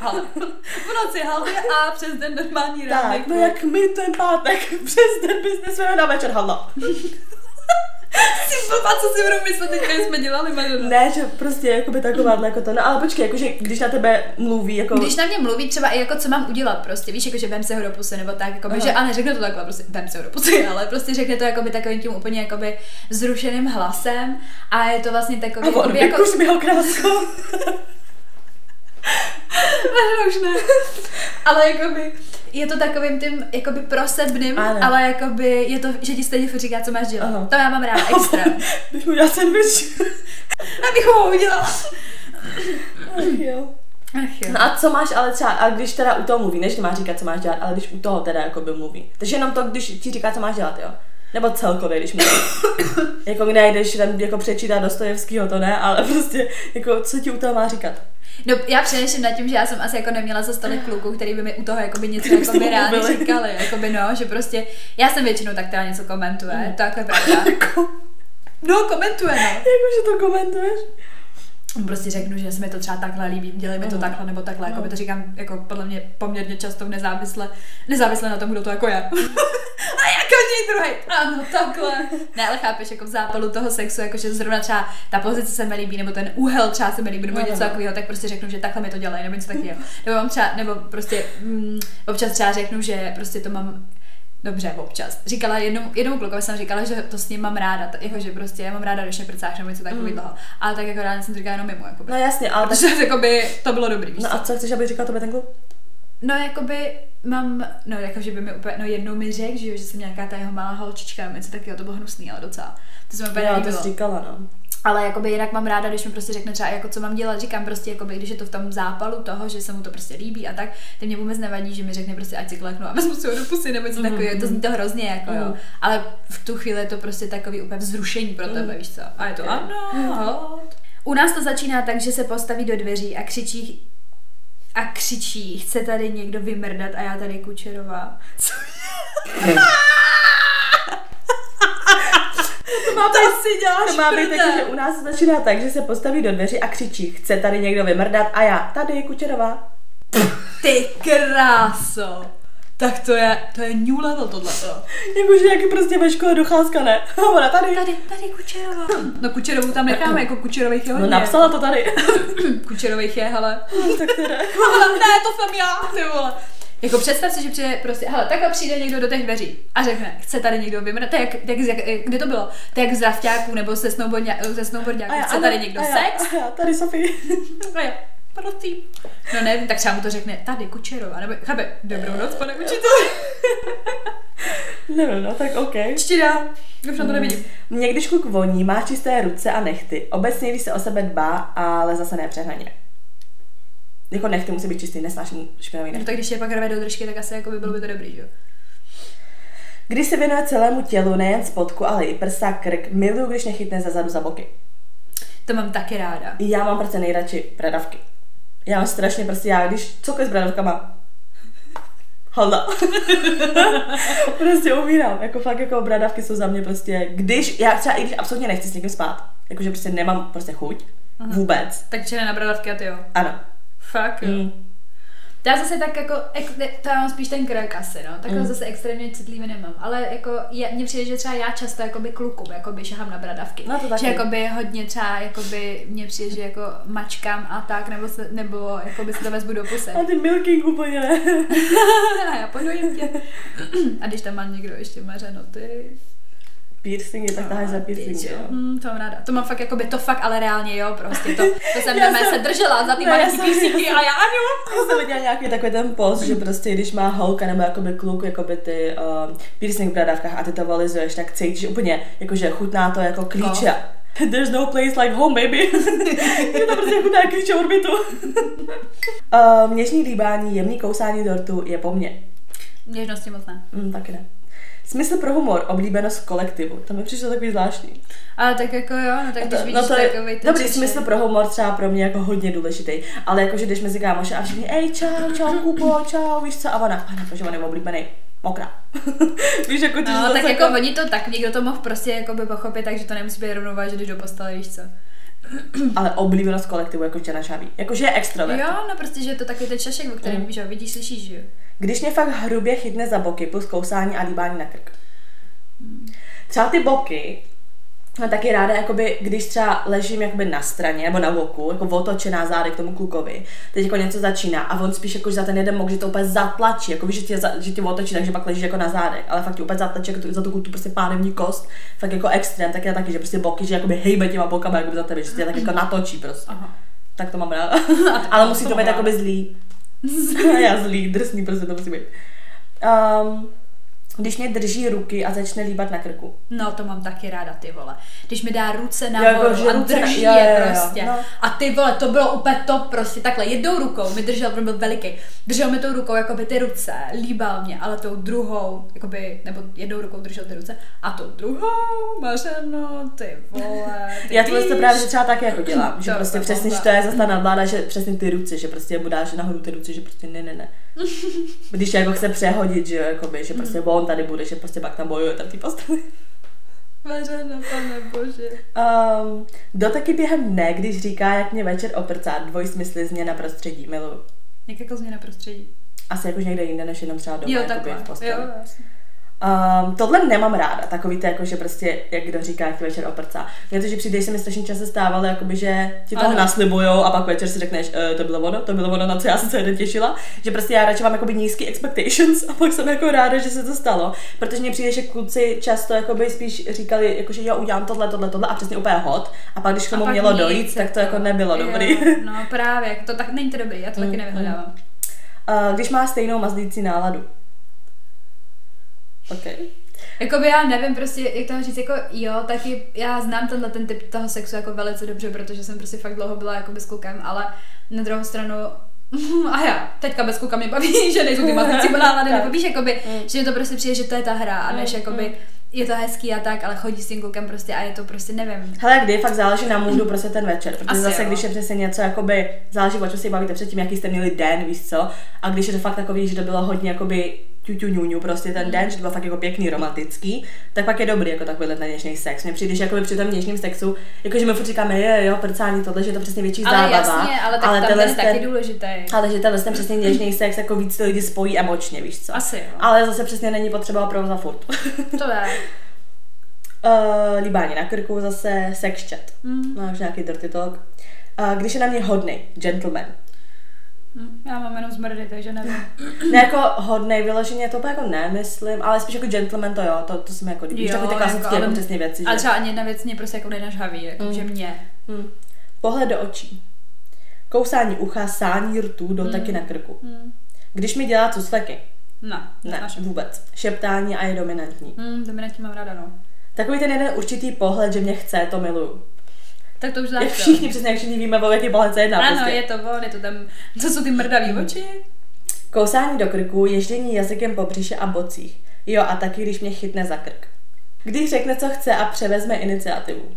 A: Ale v noci haldy a přes den normální rány.
B: Tak, no jak my ten pátek [laughs] přes den biznesujeme na večer halda.
A: Si blbá, co si budou myslet, teď když jsme dělali Madonna.
B: Ne, že prostě jakoby takováhle jako to, no ale počkej, jakože když na tebe mluví, jako...
A: Když na mě mluví třeba i jako co mám udělat prostě, víš, jako že vem se ho do pusy nebo tak, jako že a neřekne to takhle, prostě vem se ho do pusy, [laughs] ale prostě řekne to jakoby takovým tím úplně jakoby zrušeným hlasem a je to vlastně takový,
B: A on,
A: jako,
B: mi ho krásko. [laughs]
A: Už ne. Ale jakoby, je to takovým tím jakoby prosebným,
B: Ano.
A: ale jakoby je to, že ti stejně furt říká, co máš dělat.
B: Ano.
A: To já mám ráda extra. [laughs]
B: Bych mu udělal sandwich. [laughs]
A: Abych ho udělala.
B: Ach jo.
A: Ach jo.
B: No a co máš ale třeba, a když teda u toho mluví, než ti má říkat, co máš dělat, ale když u toho teda jako by mluví. Takže jenom to, když ti říká, co máš dělat, jo. Nebo celkově, když mluví. [coughs] jako nejdeš tam jako přečítat Dostojevskýho, to ne, ale prostě, jako co ti u toho má říkat.
A: No, já přemýšlím nad tím, že já jsem asi jako neměla za stolik kluků, který by mi u toho jakoby něco
B: Kdybyste
A: jako by rádi říkali. Jakoby no, že prostě, já jsem většinou tak, která něco komentuje,
B: Mhm.
A: to jako je pravda. [laughs] No, komentuje, no.
B: Jakože to komentuješ?
A: Prostě řeknu, že se mi to třeba takhle líbí, dělej mi to takhle nebo takhle, jako by to říkám jako podle mě poměrně často nezávisle, nezávisle na tom, kdo to jako je. [laughs] A něj druhý. Ano, takhle. Ne, ale chápeš, jako v zápalu toho sexu, jakože zrovna třeba ta pozice se mi líbí, nebo ten úhel třeba se mi líbí, nebo
B: No,
A: něco
B: no.
A: takového, tak prostě řeknu, že takhle mi to dělají, nebo něco takového. Nebo mám třeba, nebo prostě mm, občas třeba řeknu, že prostě to mám Dobře, občas. Říkala jednomu, jednomu klukovi jsem říkala, že to s ním mám ráda, t- jako, že prostě já mám ráda, když mě prcáš nebo něco takového.
B: Mm.
A: Ale tak jako ráda jsem to říkala jenom mimo, jako
B: No jasně, ale tak,
A: Protože jakoby, to bylo dobrý, víš
B: no a co chceš, aby říkal tobě ten kluk?
A: No jakoby mám, no jako, že by mi úplně, no jednou mi řekl, že, jo, že jsem nějaká ta jeho malá holčička, něco takového, to bylo hnusný, ale docela. To se mi úplně
B: Jo, to jsi říkala, no.
A: Ale jakoby jinak mám ráda, když mi prostě řekne třeba, jako co mám dělat, říkám prostě, jakoby, když je to v tom zápalu toho, že se mu to prostě líbí a tak, ty mě vůbec nevadí, že mi řekne prostě, ať si kleknu a vezmu si ho do pusy nebo něco
B: Mhm,
A: takového, to zní to hrozně, jako jo.
B: Mhm.
A: Ale v tu chvíli je to prostě takový úplně vzrušení pro tebe,
B: Mhm.
A: víš co? A je to ano, hod. U nás to začíná tak, že se postaví do dveří a křičí a křičí, chce tady někdo vymrdat a já tady kučerová. Co
B: To [laughs] má
A: to si děláš
B: To má být taky, že u nás začíná tak, že se postaví do dveří a křičí, chce tady někdo vymrdat a já, tady Kučerová.
A: Ty kráso. Tak to je, to je new level tohleto.
B: Jakože jak je prostě ve škole docházka, ne? A [laughs] ona tady.
A: Tady, tady Kučerová. [clears throat] No Kučerovou tam necháme, [clears throat] jako Kučerových je
B: No
A: hodně.
B: napsala to tady. [clears throat]
A: Kučerových je, hele. [laughs]
B: tak teda. [laughs]
A: Ne, to jsem já, ty vole. Jako představ si, že přijde prostě, hele, takhle přijde někdo do těch dveří a řekne, chce tady někdo vymrat, to je jak, jak, jak, kde to bylo? To je jak z rafťáků nebo ze, snowboardňa, ze snowboardňáků, chce tady někdo
B: a já,
A: sex?
B: A já, tady Sofie.
A: A já, prosím. No nevím, tak třeba mu to řekne, tady Kučerová, nebo chápe, dobrou noc, pane učiteli. [laughs]
B: Nevím, no tak OK.
A: Čtida, už na to nevidím.
B: Mě když kluk voní, má čisté ruce a nechty. Obecně, když se o sebe dbá, ale zase ne přehnaně. Jako nechty musí být čistý, nesnáším špinavý
A: No
B: nechty.
A: tak když je pak rve do držky, tak asi jako by bylo by to dobrý, že jo?
B: Když se věnuje celému tělu, nejen spodku, ale i prsa, krk, miluju, když nechytne za zadu za boky.
A: To mám taky ráda.
B: Já mám prostě nejradši bradavky. Já mám strašně prostě, já když cokoliv s bradavkama, Halda. [laughs] prostě umírám. Jako fakt jako bradavky jsou za mě prostě, když, já třeba i když absolutně nechci s někým spát, jakože prostě nemám prostě chuť,
A: Aha.
B: vůbec.
A: Tak černé na bradavky a ty jo.
B: Ano.
A: Fakt jo.
B: Mm.
A: To já zase tak jako, to já mám spíš ten krk asi, no. Takhle
B: Mm.
A: zase extrémně citlivý nemám. Ale jako, je, mně přijde, že třeba já často jakoby klukům, jakoby šahám na bradavky.
B: No to taky.
A: Že jakoby hodně třeba, jakoby mně přijde, že jako mačkám a tak, nebo, se, nebo jakoby si to vezmu do pusy.
B: A ty milking úplně ne.
A: a [laughs] já podojím tě. a když tam má někdo ještě mařeno, ty...
B: Piercingy, tak taháš za piercingy,
A: Pičo.
B: jo.
A: Hmm, to mám ráda. To mám fakt jakoby, to fakt ale reálně jo, prostě to, to jsem [laughs]
B: Já jsem-
A: se držela za ty
B: Ne, jsem-
A: písniky a já ano. [laughs]
B: Já jsem viděla nějaký takový ten post, že prostě když má holka nebo jakoby kluk jakoby ty uh, piercing v bradavkách a ty to volizuješ, tak cítíš úplně, jakože chutná to jako klíče. [laughs] There's no place like home, baby. je to prostě chutná klíče orbitu. uh, měžní líbání, jemný kousání dortu je po mně.
A: Něžnosti moc ne.
B: Mm, taky ne. Smysl pro humor, oblíbenost kolektivu. To mi přišlo takový zvláštní.
A: Ale tak jako jo, no tak když
B: To-
A: vidíš
B: no to je,
A: takový ten
B: dobrý smysl pro humor třeba pro mě jako hodně důležitý, ale jakože když mezi kámoše a všichni, ej čau, čau Kubo, čau, víš co, a ona, pane, protože on je oblíbený, mokrá. [laughs] víš, jako
A: No, tak jako oni to tak, někdo to mohl prostě jako by pochopit, takže to nemusí být rovnováž, že jdeš do postele, víš co.
B: ale oblíbenost kolektivu jako Jana Šaví, jakože je extrovert.
A: Jo, no prostě, že je to takový ten čašek, o kterém
B: Mm.
A: že vidíš, slyšíš, že jo.
B: Když mě fakt hrubě chytne za boky plus kousání a líbání na krk. Třeba ty boky, mám taky ráda, jakoby, když třeba ležím jakoby na straně nebo na boku, jako otočená zády k tomu klukovi, teď jako něco začíná a on spíš jako že za ten jeden bok, že to úplně zatlačí, jako že tě, za- že tě otočí, takže pak ležíš jako na zádech, ale fakt tě úplně zatlačí jako tu, za tu, tu prostě pánevní kost, fakt jako extrém, tak já taky, že prostě boky, že jakoby hejbe těma bokama jako za tebe, že tě tak jako natočí prostě.
A: Aha.
B: Tak to mám ráda. [laughs] [laughs] Ale musí to být jakoby zlý. [laughs] já zlý, drsný prostě to musí být. Um, Když mě drží ruky a začne líbat na krku.
A: No, to mám taky ráda, ty vole. Když mi dá ruce nahoru
B: jako,
A: a
B: ruce na-
A: drží
B: jo,
A: je
B: jo, jo,
A: prostě.
B: no.
A: A ty vole, to bylo úplně top prostě. Takhle, jednou rukou mi držel, byl veliký, držel mi tou rukou jakoby ty ruce, líbal mě, ale tou druhou, jakoby, nebo jednou rukou držel ty ruce a tou druhou, mařeno, ty vole, ty
B: Já to právě třeba taky jako dělám, že
A: To
B: prostě
A: je
B: přesně, že to je zase ta nadvláda, že přesně ty ruce, že prostě mu dáš nahoru ty ruce, že prostě ne, ne, ne. [laughs] Když jako chce přehodit, že, jakoby, že prostě on tady bude, že prostě pak tam bojuje tam ty postavy.
A: Mařeno, pane bože.
B: Um, doteky během dne, když říká, jak mě večer oprcá, dvojsmysly změna prostředí, miluju.
A: Jak jako změna prostředí.
B: Asi jakož někde jinde, než jenom třeba doma,
A: Jo, takhle.
B: v posteli.
A: Jo, jasně.
B: Um, tohle nemám ráda, takový to jako, že prostě, jak kdo říká, jak ti večer oprcá. Mně to, že přijde, že se mi strašně často stávalo, jakoby, že ti toho
A: Ano.
B: naslibujou a pak večer si řekneš, e, to bylo ono, to bylo ono, na co já jsem se jeden těšila, že prostě já radši mám jakoby nízký expectations a pak jsem jako ráda, že se to stalo, protože mně přijde, že kluci často jakoby spíš říkali, jako, že jo, udělám tohle, tohle, tohle a přesně úplně hot a pak když k tomu mělo
A: nic,
B: dojít, tak to jako nebylo
A: jo,
B: dobrý. [laughs]
A: No právě, to tak není to dobrý, já to taky
B: Mm,
A: nevyhledávám.
B: Uh, když má stejnou mazlící náladu. OK.
A: Jakoby já nevím prostě, jak to říct, jako jo, taky já znám tenhle ten typ toho sexu jako velice dobře, protože jsem prostě fakt dlouho byla jako s klukem, ale na druhou stranu [laughs] a já, teďka bez kluka mě baví, [laughs] že nejsou ty mazlící nálady, [laughs]
B: Tak.
A: nebo víš, jakoby,
B: Mm.
A: že mi to prostě přijde, že to je ta hra, a než
B: Mm,
A: jakoby,
B: mm.
A: je to hezký a tak, ale chodí s tím klukem prostě a je to prostě, nevím.
B: Hele, kdy fakt záleží na můdu prostě ten večer, protože
A: Asi
B: zase,
A: jo.
B: když je přesně něco, jakoby, záleží, o čem si bavíte předtím, jaký jste měli den, víš co, a když je to fakt takový, že to bylo hodně jakoby ťuťu prostě ten den, že to bylo fakt jako pěkný, romantický, tak pak je dobrý jako takovýhle ten něžný sex. Mně přijde, že jakoby při tom něžném sexu, jakože my furt říkáme, je, jo, prcání tohle, že je to přesně větší
A: Ale
B: zábava.
A: jasně, ale tak ale tam
B: tenhle
A: ten je taky důležitý.
B: ale že tenhle ten přesně něžný sex jako víc ty lidi spojí emočně, víš co.
A: Asi jo.
B: Ale zase přesně není potřeba opravdu za furt.
A: To je.
B: Uh, [laughs] líbání na krku, zase sex chat.
A: Mm.
B: Máš nějaký dirty talk. Uh, když je na mě hodný, gentleman.
A: Já mám jenom zmrdy, takže nevím.
B: Ne jako hodnej, vyloženě to jako nemyslím, ale spíš jako gentleman to jo, to, to mi jako. Víš, takový ty klasické jako,
A: ale-
B: přesně věci.
A: Ale
B: že...
A: třeba ani jedna věc mě prostě jako nenažhaví, jako
B: Mm.
A: že mě.
B: Hmm. Pohled do očí. Kousání ucha, sání rtů, doteky na krku.
A: Hm.
B: Když mi dělá cusfeky.
A: Ne,
B: Ne,
A: naše.
B: vůbec. Šeptání a je dominantní.
A: Hm, dominantní mám ráda, no.
B: Takový ten jeden určitý pohled, že mě chce, to miluju.
A: Tak to už
B: Jak
A: znáš. to.
B: všichni přesně, jak všichni víme, o jaký se jedná.
A: Ano,
B: prostě.
A: je to on, je to tam, to jsou ty mrdavý oči.
B: Kousání do krku, ježdění jazykem po břiše a bocích. Jo, a taky, když mě chytne za krk. Když řekne, co chce a převezme iniciativu.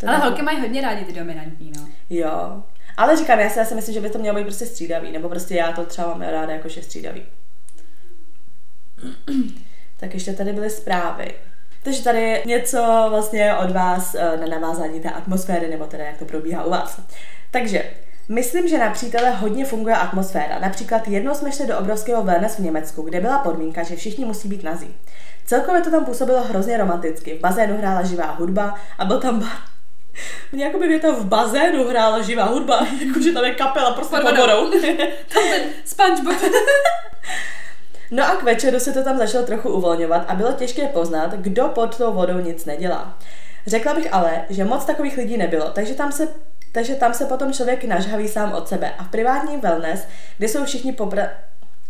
B: To
A: Ale holky mají hodně rádi ty dominantní, no.
B: Jo. Ale říkám, já si asi myslím, že by to mělo být prostě střídavý, nebo prostě já to třeba mám ráda jako, že střídavý. [clears throat] tak ještě tady byly zprávy. Takže tady něco vlastně od vás eh, na navázání té atmosféry, nebo teda jak to probíhá u vás. Takže Myslím, že na přítele hodně funguje atmosféra. Například jednou jsme šli do obrovského wellness v Německu, kde byla podmínka, že všichni musí být nazí. Celkově to tam působilo hrozně romanticky. V bazénu hrála živá hudba a byl tam bar. [laughs] Mně jako by věta v bazénu hrála živá hudba, [laughs] jakože tam je kapela prostě
A: Pod vodou. [laughs] Tam ten Spongebob.
B: No a k večeru se to tam začalo trochu uvolňovat a bylo těžké poznat, kdo pod tou vodou nic nedělá. Řekla bych ale, že moc takových lidí nebylo, takže tam se takže tam se potom člověk nažhaví sám od sebe. A v privátní wellness, kde jsou všichni popra...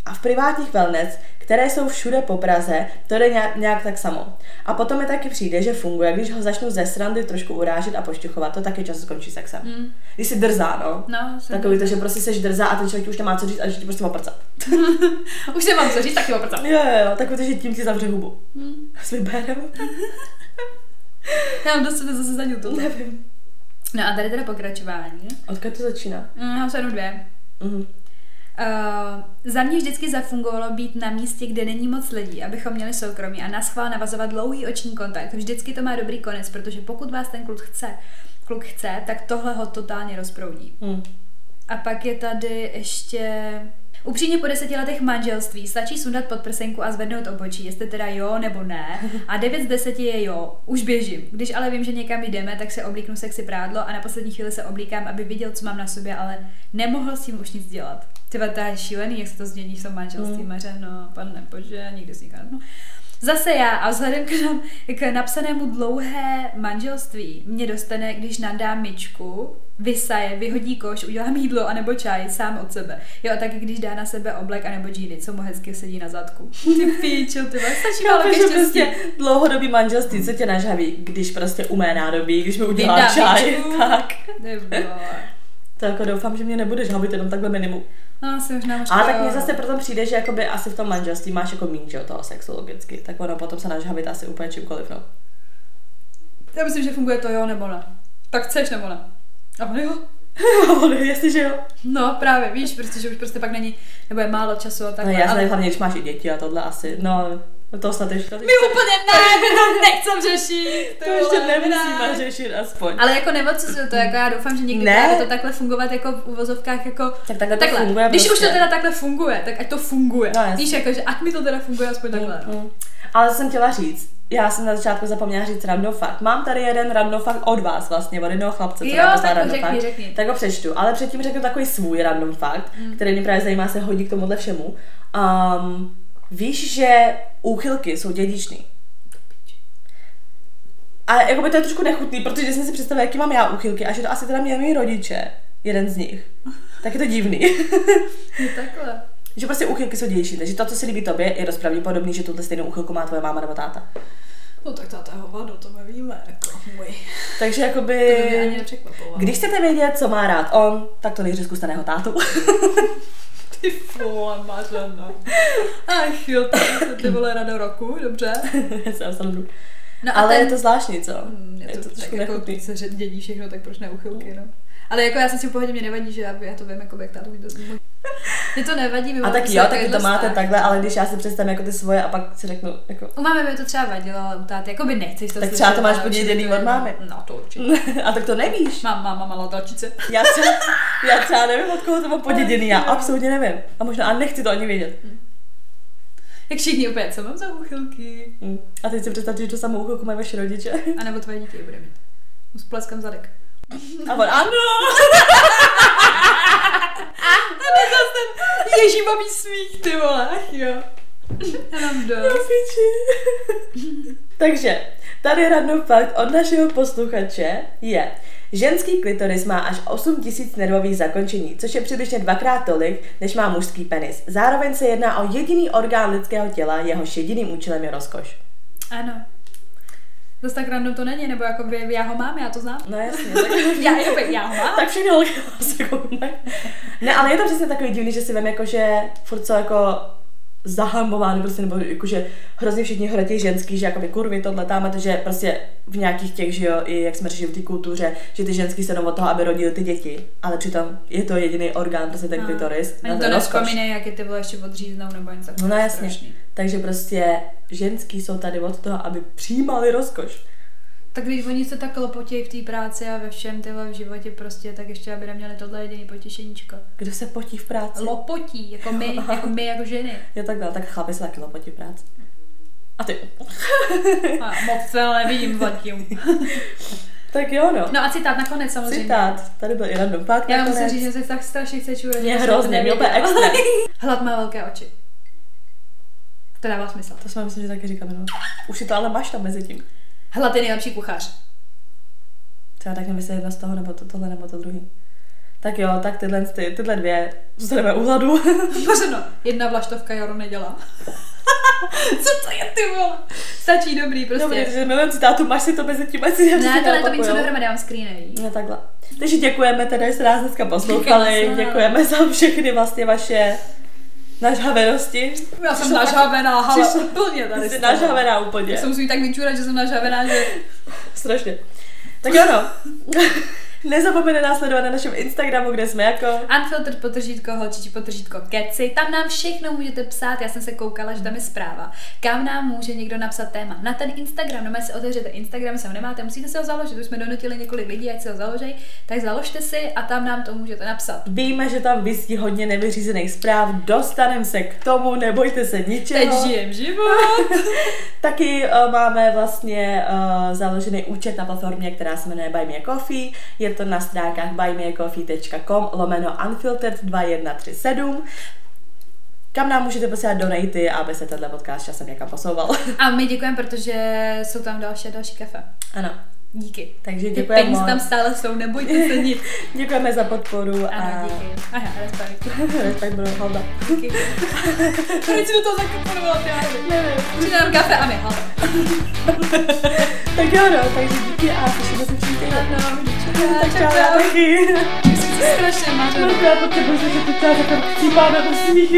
B: A v privátních wellness, které jsou všude po Praze, to jde nějak, nějak tak samo. A potom mi taky přijde, že funguje, když ho začnu ze srandy trošku urážet a pošťuchovat, to taky často skončí sexem.
A: Mm.
B: Když si drzá, no.
A: No,
B: Takový to, že prostě seš drzá a ten člověk už nemá co říct a že ti prostě oprcat. [laughs]
A: Už nemám co říct, taky oprcám.
B: Jo, jo, jo, takový to, že tím ti zavře hubu.
A: Mm.
B: S vyberem. [laughs]
A: Já mám dost se zase zadil to.
B: Nevím.
A: No a tady teda pokračování.
B: Odkud to začíná?
A: Mm, Já jenom dvě.
B: Mhm.
A: Uh, za mě vždycky zafungovalo být na místě, kde není moc lidí, abychom měli soukromí a naschvál navazovat dlouhý oční kontakt. Vždycky to má dobrý konec, protože pokud vás ten kluk chce, kluk chce, tak tohle ho totálně rozproudí.
B: Mhm.
A: A pak je tady ještě... Upřímně po deseti letech manželství stačí sundat podprsenku a zvednout obočí, jestli teda jo nebo ne. A 9 z 10 je jo, už běžím. Když ale vím, že někam jdeme, tak se oblíknu sexy prádlo a na poslední chvíli se oblíkám, aby viděl, co mám na sobě, ale nemohl s tím už nic dělat. Ty to je šílený, jak se to změní v tom manželství,
B: Mm.
A: mm. maře, no, pane bože, nikdy si nikam. No. Zase já a vzhledem k, nám, k napsanému dlouhé manželství mě dostane, když nadám myčku, vysaje, vyhodí koš, udělám jídlo anebo čaj sám od sebe. Jo, a taky když dá na sebe oblek anebo džíny, co mu hezky sedí na zadku. Ty [laughs] píču, ty vole, stačí málo ještě
B: prostě dlouhodobý manželství, co tě nažaví, když prostě umé nádobí, když mi udělá
A: Vydá
B: čaj,
A: myčku.
B: tak.
A: Vole.
B: To jako doufám, že mě nebudeš habit jenom takhle minimum.
A: No, asi možná možná.
B: Ale tak mně zase potom přijde, že jakoby asi v tom manželství máš jako míň, že toho sexu logicky. Tak ono potom se nažhavit asi úplně čímkoliv, no.
A: Já myslím, že funguje to jo nebo ne. Tak chceš nebo ne? A on jo. [laughs]
B: Ale jasně, že jo.
A: No právě, víš, protože už prostě pak není, nebo je málo času a
B: No
A: takhle.
B: jasně,
A: ale
B: hlavně, když máš i děti a tohle asi, no, to snad ještě.
A: my úplně ne, my to nechcem řešit.
B: to ještě nemusíme
A: ne.
B: řešit aspoň.
A: Ale jako neodsuzuju to, jako já doufám, že někdy
B: Ne.
A: ne. to takhle fungovat jako v uvozovkách jako
B: Tak takhle
A: takhle.
B: funguje
A: Když už
B: prostě.
A: to teda takhle funguje, tak ať to funguje.
B: No.
A: Víš, jako, že ať mi to teda funguje aspoň takhle. No.
B: Mm. Ale jsem chtěla říct, já jsem na začátku zapomněla říct random fakt. Mám tady jeden random fakt od vás vlastně, od jednoho chlapce, co
A: Jo, tak
B: random
A: řekni,
B: fakt.
A: řekni.
B: Tak ho přečtu, ale předtím řeknu takový svůj random fakt,
A: Mm.
B: který mě právě zajímá, se hodí k tomuhle všemu. Um, víš, že úchylky jsou dědičný. A jakoby to je trošku nechutný, protože jsem si představila, jaký mám já úchylky a že to asi teda měli mý rodiče, jeden z nich. Tak je to divný.
A: Je [laughs] [laughs] takhle.
B: že prostě úchylky jsou dědičný, takže to, co se líbí tobě, je dost pravděpodobný, že tuhle stejnou úchylku má tvoje máma nebo táta.
A: No tak táta je hovado, to my víme, jako můj.
B: Takže
A: To by mě ani
B: jakoby... Když chcete vědět, co má rád on, tak to nejdřív zkuste jeho tátu. [laughs]
A: Ty vole, mařeno. Ach jo, to se ty vole rado roku, dobře. [laughs]
B: Jsem srandu.
A: No
B: Ale
A: ten,
B: je to zvláštní, co?
A: Mm,
B: Je to
A: tak
B: trošku
A: jako,
B: nechutný.
A: se že dědí všechno, tak proč ne uchylky, no. Ale jako já jsem si v pohodě, mě nevadí, že já, já to vím, jako jak tátu to. Mě to nevadí, my
B: A
A: máme
B: tak jo,
A: takovýhle
B: to máte takhle, ale když já si představím jako ty svoje a pak si řeknu, jako...
A: U mámy by to třeba vadilo, ale u táty, jako by nechceš to
B: Tak
A: slyšet,
B: třeba to máš poděděný od mámy.
A: No to určitě. [laughs]
B: a tak to nevíš.
A: Mám máma malá dalčice.
B: Já třeba, já třeba nevím, od koho to mám poděděný, já absolutně nevím. A možná a nechci to ani vědět.
A: Jak všichni úplně, co mám za úchylky?
B: Hm. A teď si představte, že to samou úchylku mají vaše rodiče.
A: A nebo tvoje dítě bude mít. S pleskem zadek.
B: A on, ano!
A: Tady zase ten ježímavý smích, ty vole, jo. Dost.
B: Takže, tady random fakt od našeho posluchače je, ženský klitoris má až 8000 nervových zakončení, což je přibližně dvakrát tolik, než má mužský penis. Zároveň se jedná o jediný orgán lidského těla, jehož jediným účelem je rozkoš.
A: Ano. Zase tak random to není, nebo jakoby já ho mám, já to znám.
B: No jasně, [laughs] tak,
A: Já, já, já ho mám.
B: tak všechny holky se koukají. Ne, ale je to přesně takový divný, že si vím jako, že furt jsou jako zahamovány prostě, nebo jakože hrozně všichni hledějí ženský, že jakoby kurvy tohle tam, to, že prostě v nějakých těch, že jo, i jak jsme řešili v té kultuře, že ty ženský jsou jenom od toho, aby rodili ty děti, ale přitom je to jediný orgán, prostě ten
A: No.
B: klitoris. na
A: Ani to nevzpomínej, jak je ty vole ještě odříznou nebo něco
B: No,
A: takového
B: no jasně.
A: strašný.
B: Takže prostě ženský jsou tady od toho, aby přijímali rozkoš.
A: Tak když oni se tak lopotějí v té práci a ve všem tyhle v životě prostě, tak ještě aby neměli tohle jediný potěšeníčko.
B: Kdo se potí v práci?
A: Lopotí, jako my, [laughs] jako my jako ženy.
B: Je takhle, tak chlapi se taky potí v práci. A ty. [laughs]
A: A moc se ale nevidím zatím. [laughs]
B: Tak jo, no.
A: No a citát nakonec samozřejmě.
B: Citát. Tady byl i random fakt
A: Já musím říct, že se tak strašně chce čůrat.
B: Mě hrozně,
A: to
B: mě úplně extra.
A: Hlad má velké oči. To dává smysl.
B: To jsme myslím, že taky říkáme, no. Už si to ale máš tam mezi tím.
A: Hlad je nejlepší kuchař.
B: Třeba tak nemyslím jedno z toho, nebo to, tohle, nebo to druhý. Tak jo, tak tyhle, ty, tyhle dvě zůstaneme u hladu. [laughs]
A: Pozorno, jedna vlaštovka Jaro nedělá. [laughs] Co to je ty vole? Stačí dobrý prostě.
B: Dobrý, takže milion citátů, máš si to mezi tím, ať si
A: ne, to ne, to víc dohromady, já mám screenej.
B: No takhle. Takže děkujeme teda, že jste nás dneska poslouchali.
A: Děkujeme
B: za všechny vlastně vaše nažhavenosti.
A: Já jsem
B: Přišlo-
A: nažhavená, ale
B: přišlo-
A: úplně tady.
B: Jsi nažhavená úplně.
A: Já se musím tak vyčurat, že jsem nažhavená, že...
B: Strašně. Tak jo no. [laughs] Nezapomeňte nás sledovat na našem Instagramu, kde jsme jako...
A: Unfiltered potržítko, holčičí potržítko keci. Tam nám všechno můžete psát, já jsem se koukala, že tam je zpráva. Kam nám může někdo napsat téma? Na ten Instagram, no si otevřete Instagram, jestli ho nemáte, musíte si ho založit, už jsme donutili několik lidí, ať si ho založí, tak založte si a tam nám to můžete napsat.
B: Víme, že tam vysí hodně nevyřízených zpráv, dostaneme se k tomu, nebojte se ničeho.
A: Teď žijem život. [laughs]
B: Taky uh, máme vlastně uh, založený účet na platformě, která se jmenuje Buy Me a Coffee. Je to na stránkách buymeacoffee.com lomeno unfiltered 2137. kam nám můžete posílat donaty, aby se tenhle podcast časem někam posouval.
A: A my děkujeme, protože jsou tam další a další kafe.
B: ano.
A: Díky.
B: Takže
A: Ty
B: děkujeme
A: peníze
B: moc.
A: tam stále jsou, nebojte se nic. [laughs]
B: Děkujeme za podporu a
A: Ano, díky. Aha, respekt. [laughs]
B: respekt budou holda.
A: Díky. [laughs] Proč jsi do toho zakomponovala, já nevím. Přidám kafe a my, hala.
B: Tak jo, no, takže díky a slyšíme se týden.
A: Ano,
B: Tak čau, já taky.
A: Strašně máš.
B: No, já potřebuji že teď třeba taková chcípá nebo smíchy.